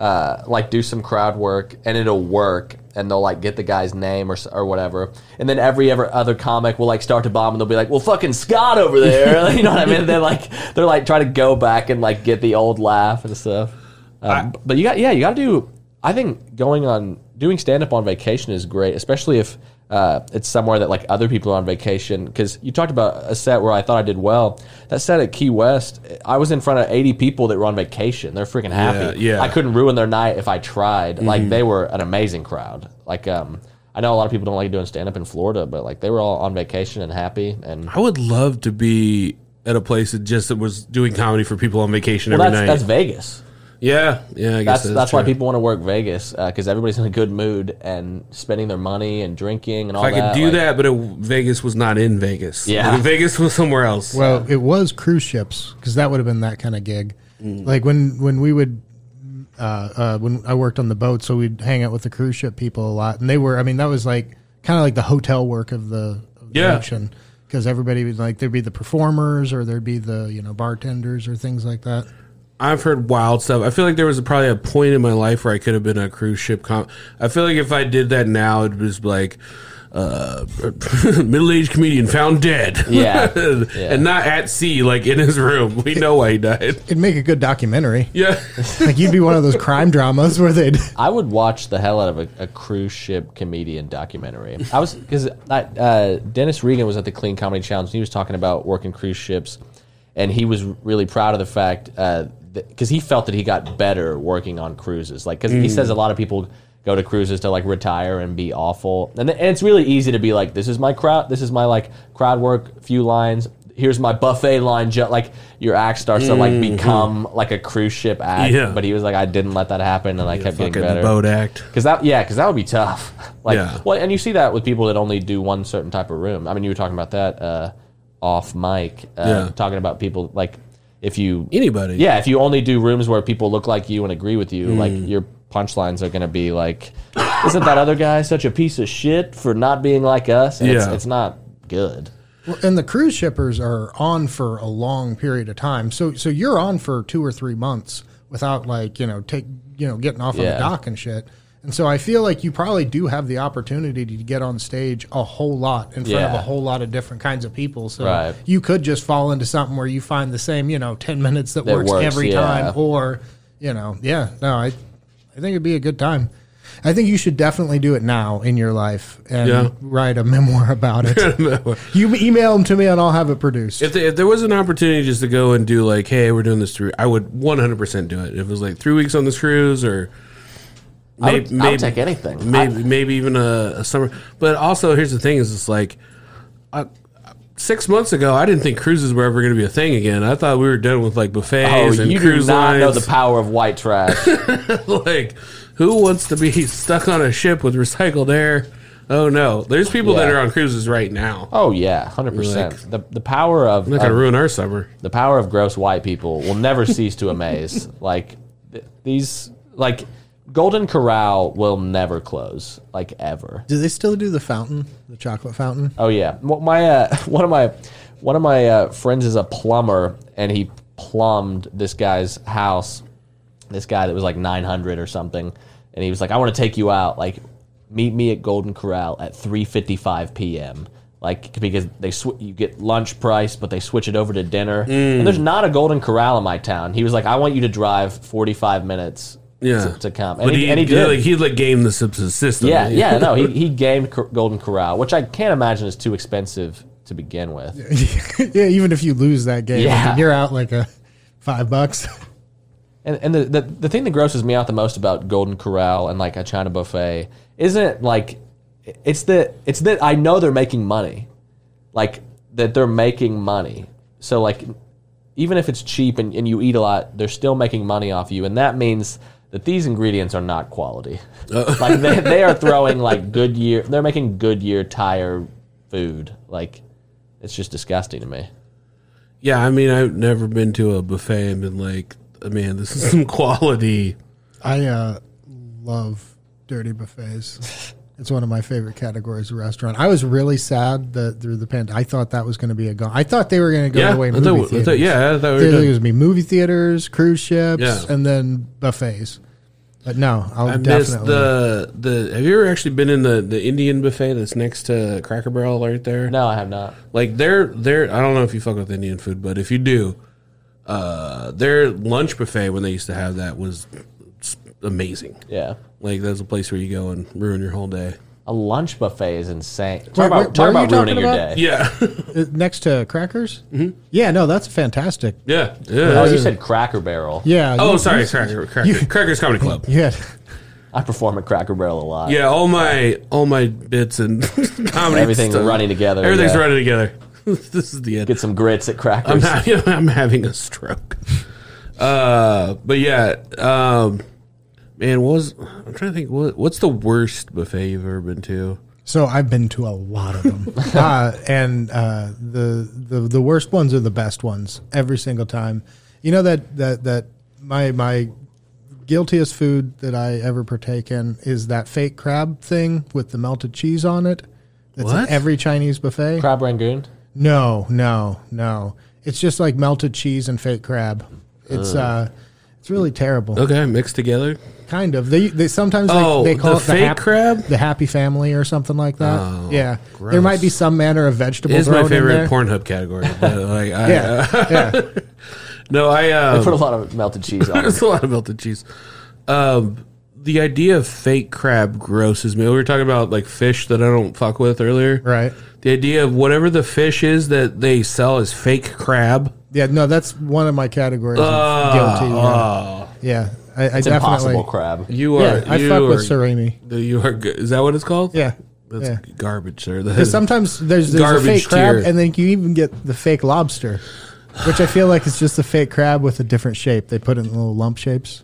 uh, like do some crowd work, and it'll work, and they'll like get the guy's name or or whatever, and then every ever other comic will like start to bomb, and they'll be like, "Well, fucking Scott over there," you know what I mean? They're like they're like trying to go back and like get the old laugh and stuff. Um, but you got yeah, you got to do. I think going on doing stand up on vacation is great, especially if uh, it's somewhere that like other people are on vacation. Because you talked about a set where I thought I did well. That set at Key West, I was in front of eighty people that were on vacation. They're freaking happy. Yeah, yeah. I couldn't ruin their night if I tried. Like they were an amazing crowd. Like um, I know a lot of people don't like doing stand up in Florida, but like they were all on vacation and happy. And I would love to be at a place that just was doing comedy for people on vacation well, every that's night. that's Vegas. Yeah, yeah. I guess That's that's why true. people want to work Vegas because everybody's in a good mood and spending their money and drinking and all If I that. could do like- that, but it, Vegas was not in Vegas. Yeah. Like, Vegas was somewhere else. Well, it was cruise ships because that would have been that kind of gig. Like when when we would, uh, uh, when I worked on the boat, so we'd hang out with the cruise ship people a lot, and they were. I mean, that was like kind of like the hotel work of the, of the Yeah. ocean because everybody would like there'd be the performers or there'd be the you know bartenders or things like that. I've heard wild stuff. I feel like there was probably a point in my life where I could have been a cruise ship com. I feel like if I did that now, it was like uh, middle-aged comedian found dead. Yeah. and not at sea, like in his room. We know why he died. It'd make a good documentary. Yeah, like you'd be one of those crime dramas where they'd. I would watch the hell out of a, a cruise ship comedian documentary. I was because uh, Dennis Regan was at the Clean Comedy Challenge. And he was talking about working cruise ships, and he was really proud of the fact because he felt that he got better working on cruises. Like because he says a lot of people go to cruises to like retire and be awful, and, and it's really easy to be like, this is my crowd, this is my like crowd work, few lines. Here's my buffet line. Ju-, like your act starts to like become like a cruise ship act. Yeah. But he was like, I didn't let that happen, and I kept getting better. boat act. Because that, yeah, because that would be tough. like, Yeah. well, and you see that with people that only do one certain type of room. I mean, you were talking about that uh, off mic, uh, Yeah. talking about people like if you, Anybody? yeah, if you only do rooms where people look like you and agree with you, like Mm. your punchlines are going to be like, "Isn't that other guy such a piece of shit for not being like us?" And it's, Yeah. it's not good. Well, and the cruise shippers are on for a long period of time. So so you're on for two or three months without like you know take you know getting off on Yeah. the dock and shit. And so I feel like you probably do have the opportunity to get on stage a whole lot in front of a whole lot of different kinds of people. So Right. you could just fall into something where you find the same you know ten minutes that, That works, works, every yeah. time, or you know yeah no I I think it'd be a good time. I think you should definitely do it now in your life and Yeah. write a memoir about it. you email them to me and I'll have it produced. If, the, if there was an opportunity just to go and do like, hey, we're doing this through, I would 100% do it. If it was like three weeks on this cruise or I would, I would take anything. maybe I- maybe even a, a summer. But also, here's the thing: is it's like uh, six months ago, I didn't think cruises were ever going to be a thing again. I thought we were done with like oh, buffets and you do not lines. know the power of white trash. like, who wants to be stuck on a ship with recycled air? Oh no, there's people that are on cruises right now. oh yeah, hundred percent. The the power of, I'm not going to of- ruin our summer. the power of gross white people will never cease to amaze. Like th- these, like Golden Corral will never close, like ever. do they still do the fountain, the chocolate fountain? Oh yeah, Well, my uh, one of my one of my uh, friends is a plumber, and he plumbed this guy's house. This guy that was like nine hundred or something, and he was like, "I want to take you out. Like, meet me at Golden Corral at three fifty five p.m." Like because they sw- you get lunch price, but they switch it over to dinner. And there's not a Golden Corral in my town. He was like, "I want you to drive forty five minutes Yeah, to, to come," and but he, he, and he did. did. Like, he'd like game the system. Yeah, yeah, no, he he gamed Golden Corral, which I can't imagine is too expensive to begin with. yeah, even if you lose that game, Yeah. you're out like a five bucks. And and the, the the thing that grosses me out the most about Golden Corral and like a China buffet isn't like it's that it's that I know they're making money, like that they're making money. So like even if it's cheap and, and you eat a lot, they're still making money off you, and that means that these ingredients are not quality. like they, they are throwing like Goodyear, they're making Goodyear tire food. Like it's just disgusting to me. Yeah, I mean, I've never been to a buffet and been like, man, this is some quality. I uh, love dirty buffets. It's one of my favorite categories of restaurant. I was really sad that through the pandemic, I thought that was going to be a gone. I thought they were going to go Yeah, away I movie thought, I theaters. thought, yeah, I thought we There were was done. going to be movie theaters, cruise ships, Yeah. and then buffets. But no, I'll I missed definitely. the the. Have you ever actually been in the the Indian buffet that's next to Cracker Barrel right there? No, I have not. Like their their. I don't know if you fuck with Indian food, but if you do, uh, their lunch buffet when they used to have that was s- amazing. Yeah. Like that's a place where you go and ruin your whole day. A lunch buffet is insane. Talk Wait, about, wait, talk where are about you ruining talking your about? day. Yeah, Uh, next to crackers. Mm-hmm. Yeah, no, that's fantastic. yeah, Oh, you said Cracker Barrel. Yeah. Oh, you- sorry, you- Cracker, Cracker, Crackers Comedy Club. Yeah. I perform at Cracker Barrel a lot. Yeah, all my all my bits and comedy, Everything's stuff, running together, Everything's yeah. running together. this is the end. Get some grits at I'm, Crackers. having, I'm having a stroke. Uh, but yeah, um, man, what was I'm trying to think. What, what's the worst buffet you've ever been to? So I've been to a lot of them, uh, and uh, the the the worst ones are the best ones every single time. You know that that that my my guiltiest food that I ever partake in is that fake crab thing with the melted cheese on it. That's What? in every Chinese buffet. Crab Rangoon. No, no, no. It's just like melted cheese and fake crab. It's uh, it's really terrible. Okay, mixed together. Kind of. They they sometimes they, Oh, they call the it the fake hap- crab? the happy family or something like that. Oh, yeah, gross. there might be some manner of It vegetable. is my thrown in favorite there. Pornhub category. But like, I, Yeah, yeah. no, I um, Put a lot of melted cheese on it. There's a lot of melted cheese. Um, the idea of fake crab grosses me. We were talking about like fish that I don't fuck with earlier. right. The idea of whatever the fish is that they sell as fake crab. Yeah, no, that's one of my categories. of Uh, guilty. Yeah, oh, yeah. I, I It's definitely. impossible crab. you are. Yeah, I you fuck are, with surimi. You are. good. Is that what it's called? Yeah, That's yeah. garbage, sir. That Because is- sometimes there's, there's a Garbage fake crab, tier. and then you even get the fake lobster, which I feel like is just a fake crab with a different shape. They put it in little lump shapes.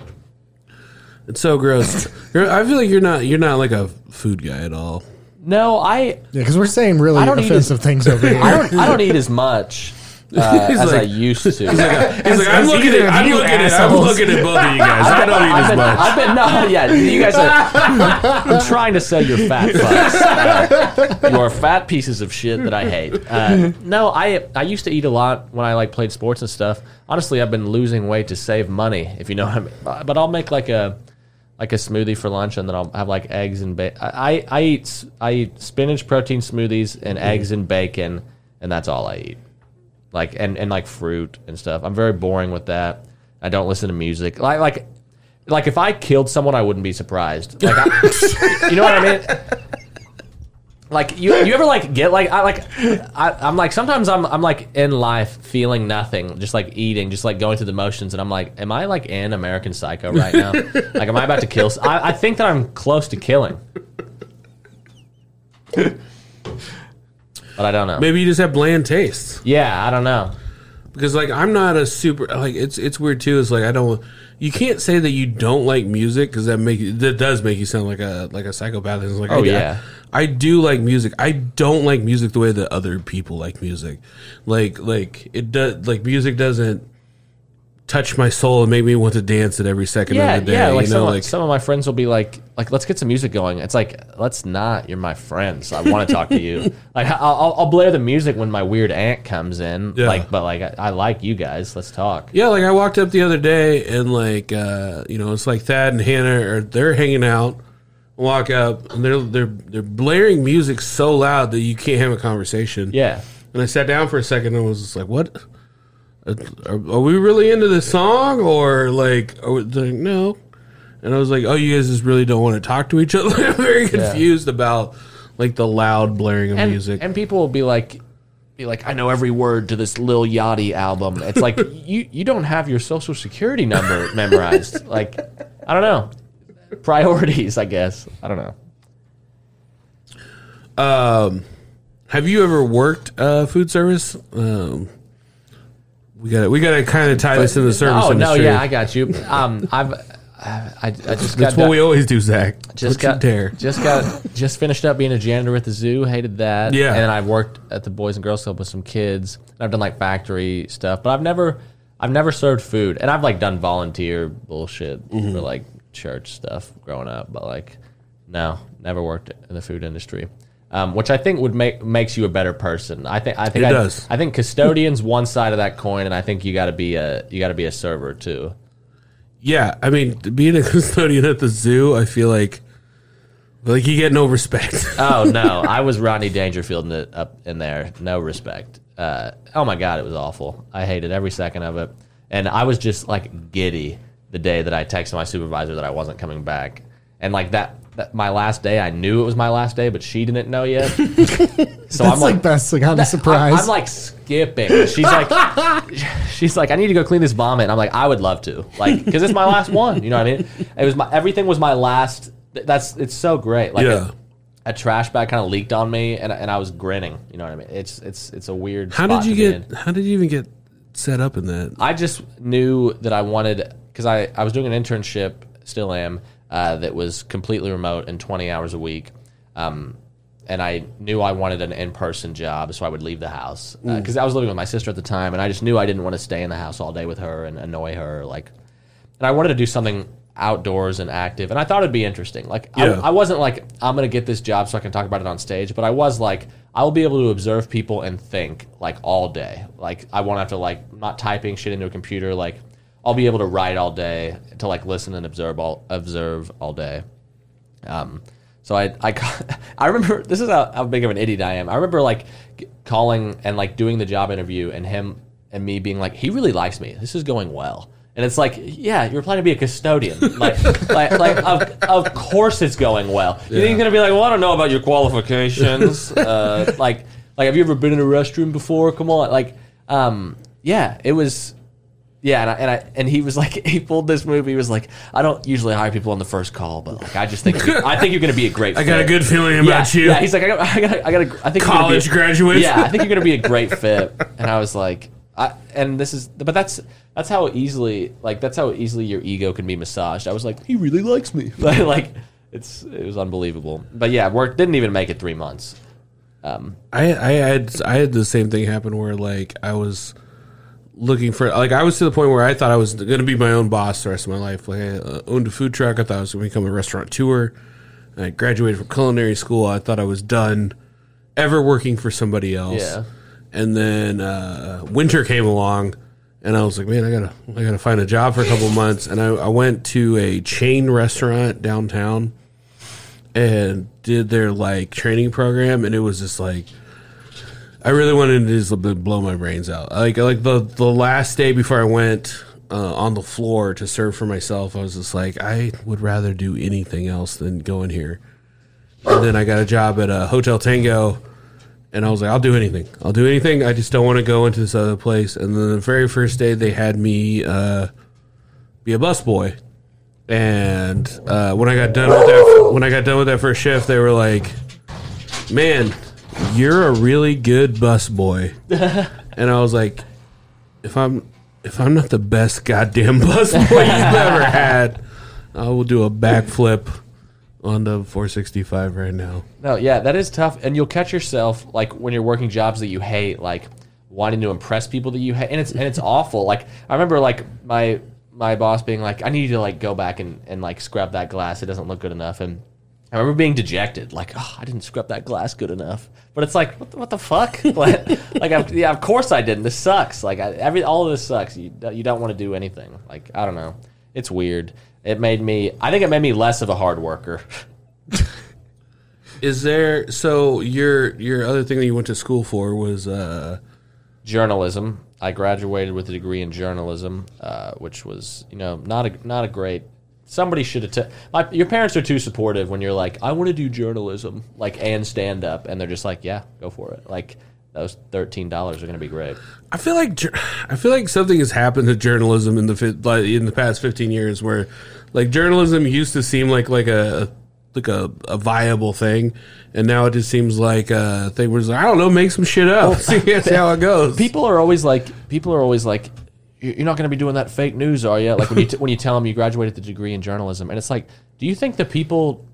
it's so gross. You're- I feel like you're not. You're not like a food guy at all. No, I Yeah, because we're saying really I don't eat offensive things over here. I don't I don't eat as much uh, He's as I used to. He's like, I'm looking either at. I'm you looking at. I'm looking at both of you guys. I don't eat I've as been, much. I've been no, yeah. You guys are. I'm trying to sell your fat fucks. Uh, you are fat pieces of shit that I hate. Uh, no, I I used to eat a lot when I like played sports and stuff. Honestly, I've been losing weight to save money, if you know what I mean. Uh, But I'll make like a like a smoothie for lunch, and then I'll have like eggs and bacon. I, I eat s- I eat spinach protein smoothies and eggs and bacon, and that's all I eat. Like and and like fruit and stuff. I'm very boring with that. I don't listen to music. Like like like if I killed someone, I wouldn't be surprised. Like, I, you know what I mean? Like you, you ever like get like I like I, I'm like sometimes I'm I'm like in life feeling nothing, just like eating, just like going through the motions, and I'm like, am I like in American Psycho right now? like, am I about to kill? I think that I'm close to killing, but I don't know. Maybe you just have bland tastes. Yeah, I don't know. because like I'm not a super like it's it's weird too. It's like I don't you can't say that you don't like music because that make that does make you sound like a like a psychopath. It's like Oh, I, yeah. I do like music. I don't like music the way that other people like music. Like like it does like music doesn't touch my soul and make me want to dance at every second Yeah, of the day. yeah. Like you some, know, of- like some of my friends will be like, like, let's get some music going. It's like, let's not. You're my friends. I want to talk to you. Like, I'll, I'll- I'll blare the music when my weird aunt comes in. Yeah. Like, but like, I, I like you guys. Let's talk. Yeah, like I walked up the other day and like uh, you know, it's like Thad and Hannah are they're hanging out. Walk up and they're they're they're blaring music so loud that you can't have a conversation. Yeah. And I sat down for a second and was just like, "What? Are, are we really into this song or like? Are we, like, no?" And I was like, "Oh, you guys just really don't want to talk to each other." I'm very confused about like the loud blaring of And, music. and people will be like, be like, I know every word to this Lil Yachty album. It's like you you don't have your social security number memorized. Like, I don't know. Priorities, I guess. I don't know. Um, have you ever worked uh, food service? Um, we got to we got to kind of tie this into the service Oh no, yeah, I got you. Um, I've I, I just got That's what done- we always do, Zach. just Don't got dare. just got just finished up being a janitor at the zoo. Hated that. Yeah. and then I've worked at the Boys and Girls Club with some kids. And I've done like factory stuff, but I've never I've never served food, and I've like done volunteer bullshit Mm-hmm. for like church stuff growing up, but like no, never worked in the food industry. Um, which I think would make makes you a better person. I think I think It I, does. I think custodian's one side of that coin, and I think you got to be a you got to be a server too. Yeah, I mean, being a custodian at the zoo, I feel like like you get no respect. Oh no, I was Rodney Dangerfield in it, up in there. No respect. Uh, oh my god, it was awful. I hated every second of it, and I was just like giddy the day that I texted my supervisor that I wasn't coming back, and like that. That my last day, I knew it was my last day, but she didn't know yet. so That's I'm like like, best like on a I'm, surprise. I'm like skipping. She's like, she's like, I need to go clean this vomit. And I'm like, I would love to, like, because it's my last one. You know what I mean? It was my everything was my last. That's it's so great. Like Yeah. a, a trash bag kind of leaked on me, and, and I was grinning. You know what I mean? It's it's it's a weird. How spot did you to get? How did you even get set up in that? I just knew that I wanted because I, I was doing an internship, still am, uh, that was completely remote and 20 hours a week. Um, and I knew I wanted an in person job, so I would leave the house because I was living with my sister at the time, and I just knew I didn't want to stay in the house all day with her and annoy her. Like, and I wanted to do something outdoors and active, and I thought it'd be interesting. Like, Yeah. I, I wasn't like I'm gonna get this job so I can talk about it on stage, but I was like I will be able to observe people and think like all day. Like, I won't have to like not typing shit into a computer. Like, I'll be able to write all day to like listen and observe all observe all day. Um, so I, I, I remember this is how, how big of an idiot I am. I remember like calling and like doing the job interview and him and me being like, he really likes me. This is going well. And it's like, yeah, you're planning to be a custodian. Like, like, like of, of course it's going well. You think he's gonna be like, well, I don't know about your qualifications. uh, like, like, have you ever been in a restroom before? Come on, like, um, yeah, it was. Yeah, and I, and I and he was like he pulled this move. He was like, I don't usually hire people on the first call, but like I just think I think you're going to be a great. Fit. I got a fit." good feeling yeah, about you. Yeah, he's like, I got, I got, I got a, I think you're gonna College be a- graduate. Yeah, I think you're going to be a great fit. And I was like, I and this is, but that's that's how easily like that's how easily your ego can be massaged. I was like, he really likes me. Like, like it's it was unbelievable. But yeah, work didn't even make it three months. Um, I, I had I had the same thing happen where like I was looking for like I was to the point where I thought I was going to be my own boss the rest of my life. Like I uh, owned a food truck. I thought I was going to become a restaurateur. I graduated from culinary school. I thought I was done ever working for somebody else. Yeah. And then uh, winter came along, and I was like, man, I gotta I gotta find a job for a couple months. And I, I went to a chain restaurant downtown and did their like training program, and it was just like I really wanted to just blow my brains out. Like like the the last day before I went, uh, on the floor to serve for myself, I was just like, I would rather do anything else than go in here. And then I got a job at a Hotel Tango, and I was like, I'll do anything. I'll do anything. I just don't want to go into this other place. And then the very first day, they had me uh, be a busboy. And uh, when I got done with that, when I got done with that first shift, they were like, "Man, you're a really good bus boy. and I was like, "If I'm if I'm not the best goddamn bus boy you've ever had, I will do a backflip on the 465 right now." No, yeah, that is tough, and you'll catch yourself like when you're working jobs that you hate, like wanting to impress people that you hate, and it's and it's awful. Like I remember, like my my boss being like, "I need you to like go back and and like scrub that glass. It doesn't look good enough." And I remember being dejected, like, "Oh, I didn't scrub that glass good enough." But it's like, what the, what the fuck? like, yeah, of course I didn't. This sucks. Like I, every all of this sucks. You you don't want to do anything. Like I don't know. It's weird. It made me. I think it made me less of a hard worker. Is there so your your other thing that you went to school for was uh journalism. I graduated with a degree in journalism, uh, which was you know not a not a great. Somebody should have. T- my, your parents are too supportive when you're like, I want to do journalism, like and stand up, and they're just like, yeah, go for it. Like those thirteen dollars are going to be great. I feel like I feel like something has happened to journalism in the like in the past fifteen years, where like journalism used to seem like like a like a, a viable thing, and now it just seems like uh, a thing where it's like, I don't know, make some shit up, see, see how it goes. People are always like, people are always like, "You- you're not going to be doing that fake news, are you? Like when you t- when you tell them you graduated with a degree in journalism, and it's like, do you think the people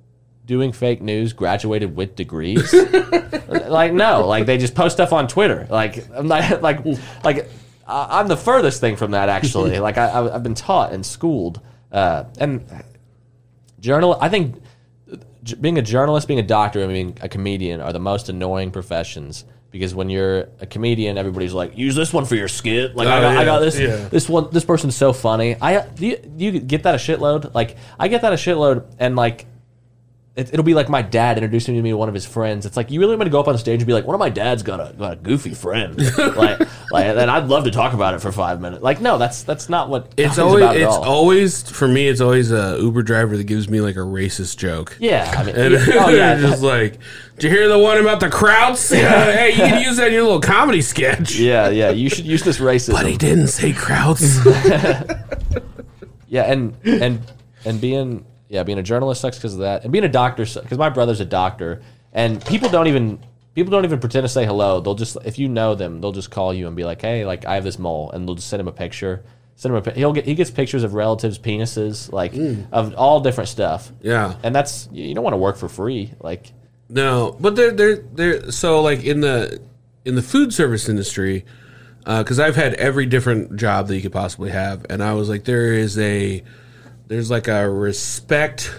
doing fake news graduated with degrees? like no, like they just post stuff on Twitter. Like I'm not like like I- I'm the furthest thing from that actually. like I, I've been taught and schooled, uh, and journal. I think j- being a journalist, being a doctor, and being a comedian are the most annoying professions because when you're a comedian, everybody's like, use this one for your skit. Like I, Oh, got, I got this. yeah. This one, this person's so funny. I do you, do you get that a shitload? Like I get that a shitload, and like. It, it'll be like my dad introducing me to one of his friends. It's like you really want to go up on stage and be like, one of my dad's got a got a goofy friend, like, like, and I'd love to talk about it for five minutes. Like, no, that's that's not what it's always it's always for me. It's always a Uber driver that gives me like a racist joke. yeah. I mean, And oh yeah, just like, did you hear the one about the Krauts? Yeah, hey, you can use that in your little comedy sketch. yeah, yeah. You should use this racism. But he didn't say Krauts. Yeah, and and and being yeah being a journalist sucks because of that, and being a doctor because my brother's a doctor, and people don't even people don't even pretend to say hello. They'll just if you know them, they'll just call you and be like, hey, like I have this mole, and they'll just send him a picture. Send him a he'll get he gets pictures of relatives' penises, like mm. of all different stuff. yeah. And that's you don't want to work for free, like No, but they're they're they're so like in the in the food service industry, uh, because I've had every different job that you could possibly have, and I was like, there is a there's like a respect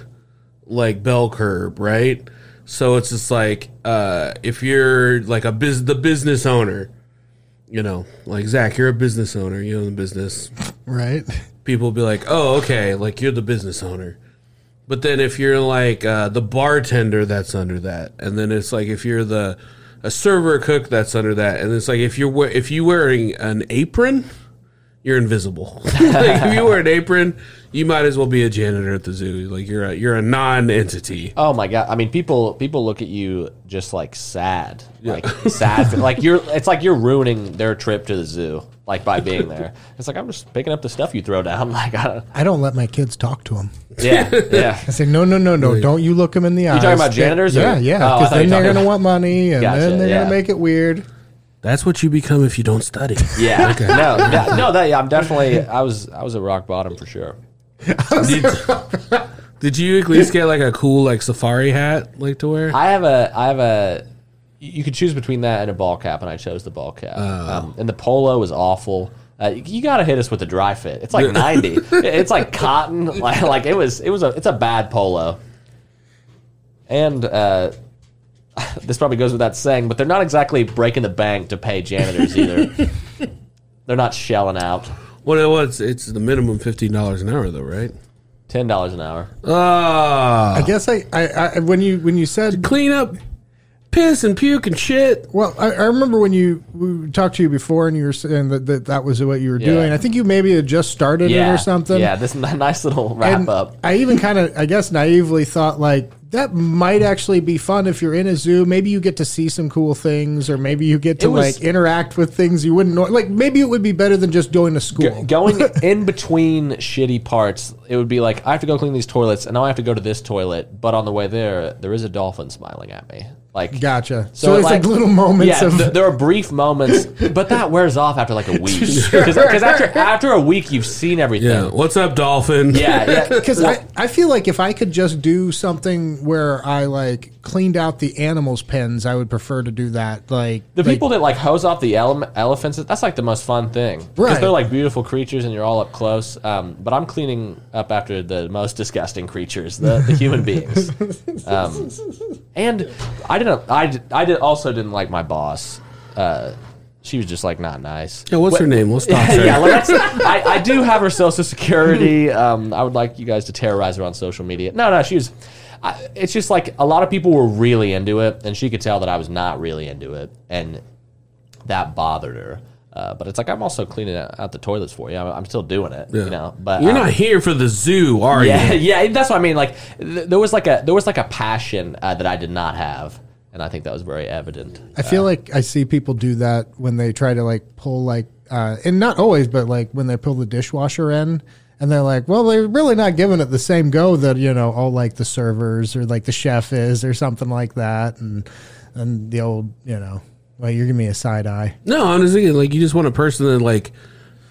like bell curve, right? So it's just like uh, if you're like a biz the business owner, you know, like Zach, you're a business owner, you own the business. right? people be like, "Oh, okay, like you're the business owner." But then if you're like uh, the bartender, that's under that, and then it's like if you're the a server cook, that's under that, and it's like if you're if you wearing an apron, you're invisible. like if you wear an apron, you might as well be a janitor at the zoo. Like you're a you're a non-entity. Oh my god! I mean, people people look at you just like sad, like sad. Like you're, it's like you're ruining their trip to the zoo, like by being there. It's like I'm just picking up the stuff you throw down. Like, I don't, I don't let my kids talk to them. yeah, yeah. I say, no, no, no, no. Don't you look them in the eyes. You talking about janitors or- Yeah, yeah. Oh, Because thought then they're talking- going to want money and Gotcha, then they're yeah. going to make it weird. That's what you become if you don't study. Yeah, no, no, no, that yeah, I'm definitely. I was, I was at rock bottom for sure. Did, did you at least get like a cool like safari hat like to wear? I have a, I have a. You could choose between that and a ball cap, and I chose the ball cap. Um, and the polo was awful. Uh, you got to hit us with the dry fit. It's like ninety. it's like cotton. Like, like it was. It was a. It's a bad polo. And uh, this probably goes without saying, but they're not exactly breaking the bank to pay janitors either. they're not shelling out. What it was? It's the minimum fifteen dollars an hour though, right? Ten dollars an hour. Ah, I guess I, I, I when you when you said clean up. Piss and puke and shit. Well, I, I remember when you we talked to you before, and you were saying that that, that was what you were doing. I think you maybe had just started it or something. Yeah, this nice little wrap And up. I even kind of, I guess, naively thought like that might actually be fun if you're in a zoo. Maybe you get to see some cool things, or maybe you get to It was- like interact with things you wouldn't know. Like maybe it would be better than just going to school. Going in between shitty parts, it would be like I have to go clean these toilets, and now I have to go to this toilet. But on the way there, there is a dolphin smiling at me. Like Gotcha. So, it's like, little moments yeah, of th- there are brief moments, but that wears off after like a week. Because after after a week, you've seen everything. Yeah. What's up, dolphin? yeah, yeah. Because I, I feel like if I could just do something where I like cleaned out the animals' pens, I would prefer to do that. Like The like- people that like hose off the ele- elephants, that's like the most fun thing. Because they're like beautiful creatures and you're all up close. Um, but I'm cleaning up after the most disgusting creatures, the, the human beings. Um, and I didn't, I, I did also didn't like my boss. Uh, she was just like not nice. Yeah, what's her name? Talk to her. yeah, well, that's, I, I do have her social security. Um, I would like you guys to terrorize her on social media. No, no, she was. I, it's just like a lot of people were really into it, and she could tell that I was not really into it, and that bothered her. Uh, but it's like I'm also cleaning out, the toilets for you. I'm, I'm still doing it, you know. But You're um, not here for the zoo, are yeah, you? yeah, that's what I mean. Like th- there was like a there was like a passion uh, that I did not have, and I think that was very evident. I feel like I see people do that when they try to like pull like, uh, and not always, but like when they pull the dishwasher in. And they're like, well, they're really not giving it the same go that you know, all like the servers or like the chef is or something like that, and and the old, you know, well, you're giving me a side eye. No, I'm just thinking like you just want a person that like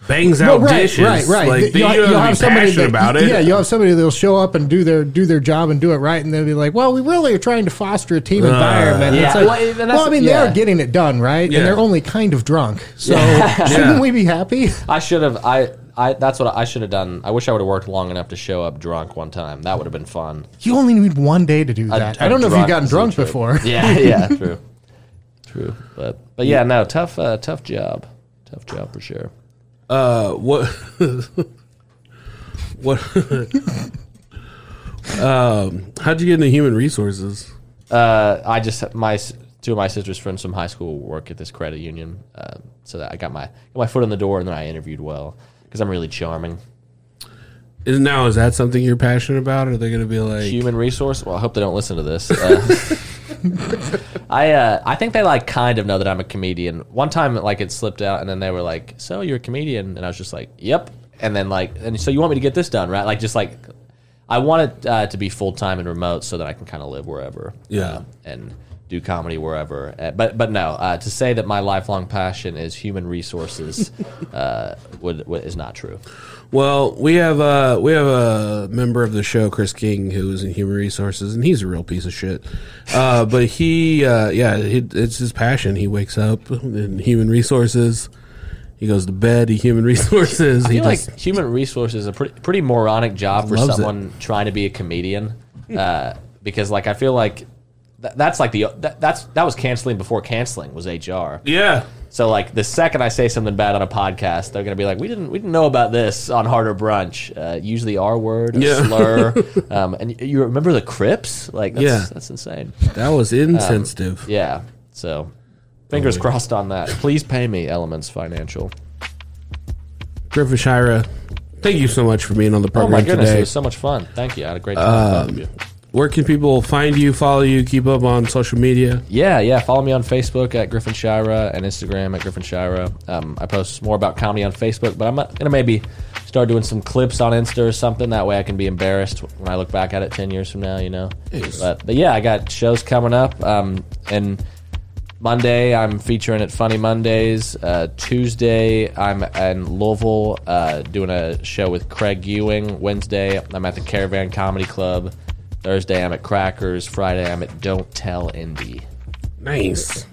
bangs out Well, right, dishes. right, right. Like Th- they, you'll- you don't you'll have to be passionate that, about it. Yeah, you'll have somebody that'll show up and do their do their job and do it right, and they'll be like, "Well, we really are trying to foster a team environment." Yeah, It's like, well, that's- well, I mean, they are getting it done, right? Yeah. And they're only kind of drunk, so Yeah. shouldn't we be happy? I should have. I. I. That's what I should have done. I wish I would have worked long enough to show up drunk one time. That would have been fun. You only need one day to do that. I a don't know if you've gotten drunk trip. before. Yeah. Yeah. True. True. But but yeah. No. Tough. Uh, tough job. Tough job for sure. Uh, what? what? um, how'd you get into human resources? Uh, I just my two of my sisters' friends from high school work at this credit union, uh, so that I got my got my foot in the door, and then I interviewed well because I'm really charming. Is now is that something you're passionate about? Or are they going to be like? Human resource. Well, I hope they don't listen to this. Uh, I uh, I think they like kind of know that I'm a comedian. One time, like it slipped out, and then they were like, "So you're a comedian?" And I was just like, "Yep." And then like, and so you want me to get this done, right? Like just like, I want it uh, to be full time and remote so that I can kind of live wherever. Yeah. uh, and do comedy wherever. Uh, but but no, uh, to say that my lifelong passion is human resources uh, would, would is not true. Well, we have uh we have a member of the show, Chris King, who is in human resources, and he's a real piece of shit. Uh, but he, uh, yeah, it, it's his passion. He wakes up in human resources. He goes to bed. He human resources. I he feel just like human resources is a pretty pretty moronic job for Loves it. someone trying to be a comedian, uh, because like I feel like th- that's like the that, that's that was canceling before canceling was HR. yeah. So like the second I say something bad on a podcast, they're gonna be like, we didn't we didn't know about this on Harder Brunch. Uh, use the R word, a Yeah. slur, um, and you remember the Crips? Like that's, Yeah. that's insane. That was insensitive. Yeah. So fingers crossed on that. Please pay me, Elements Financial. Griffin Shira, thank you so much for being on the Oh program my goodness, today. it was so much fun. Thank you. I had a great time. you. Where can people find you, follow you, keep up on social media? Yeah, yeah. Follow me on Facebook at Griffin Shira and Instagram at Griffin Shira. Um, I post more about comedy on Facebook, but I'm gonna maybe start doing some clips on Insta or something. That way, I can be embarrassed when I look back at it ten years from now. You know. But, but yeah, I got shows coming up. Um, and Monday, I'm featuring at Funny Mondays. Uh, Tuesday, I'm in Louisville uh, doing a show with Craig Ewing. Wednesday, I'm at the Caravan Comedy Club. Thursday, I'm at Crackers. Friday, I'm at Don't Tell Indy. Nice.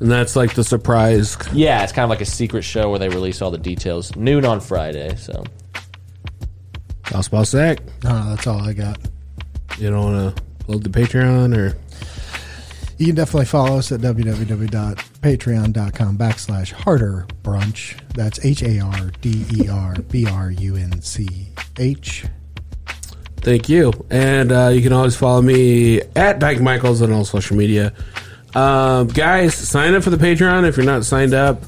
And that's like the surprise. Yeah, it's kind of like a secret show where they release all the details. Noon on Friday. So Gospel Sack. No, that's all I got. You don't want to plug the Patreon or You can definitely follow us at www.patreon.com backslash harder brunch. That's H A R D E R B R U N C H. Thank you. And uh, you can always follow me at Dyke Michaels on all social media. Um, guys, sign up for the Patreon if you're not signed up.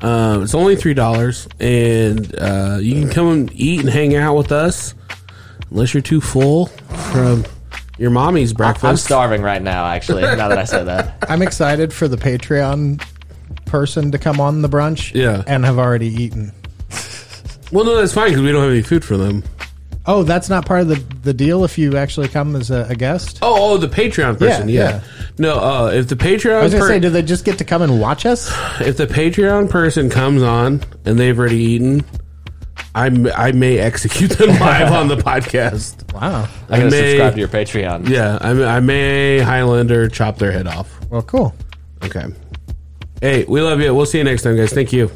Um, it's only three dollars, and uh, you can come and eat and hang out with us, unless you're too full from your mommy's breakfast. I'm starving right now. Actually, now that I said that, I'm excited for the Patreon person to come on the brunch. Yeah. and have already eaten. Well, no, that's fine because we don't have any food for them. Oh, that's not part of the the deal. If you actually come as a, a guest, Oh, oh, the Patreon person. Yeah, Yeah. yeah. No, uh, if the Patreon person I was gonna per- say, do they just get to come and watch us? if the Patreon person comes on and they've already eaten, I m- I may execute them live on the podcast. Wow. I'm gonna may- subscribe to your Patreon. Yeah, I, may- I may Highlander chop their head off. Well, cool. Okay. Hey, we love you. We'll see you next time, guys. Thank you.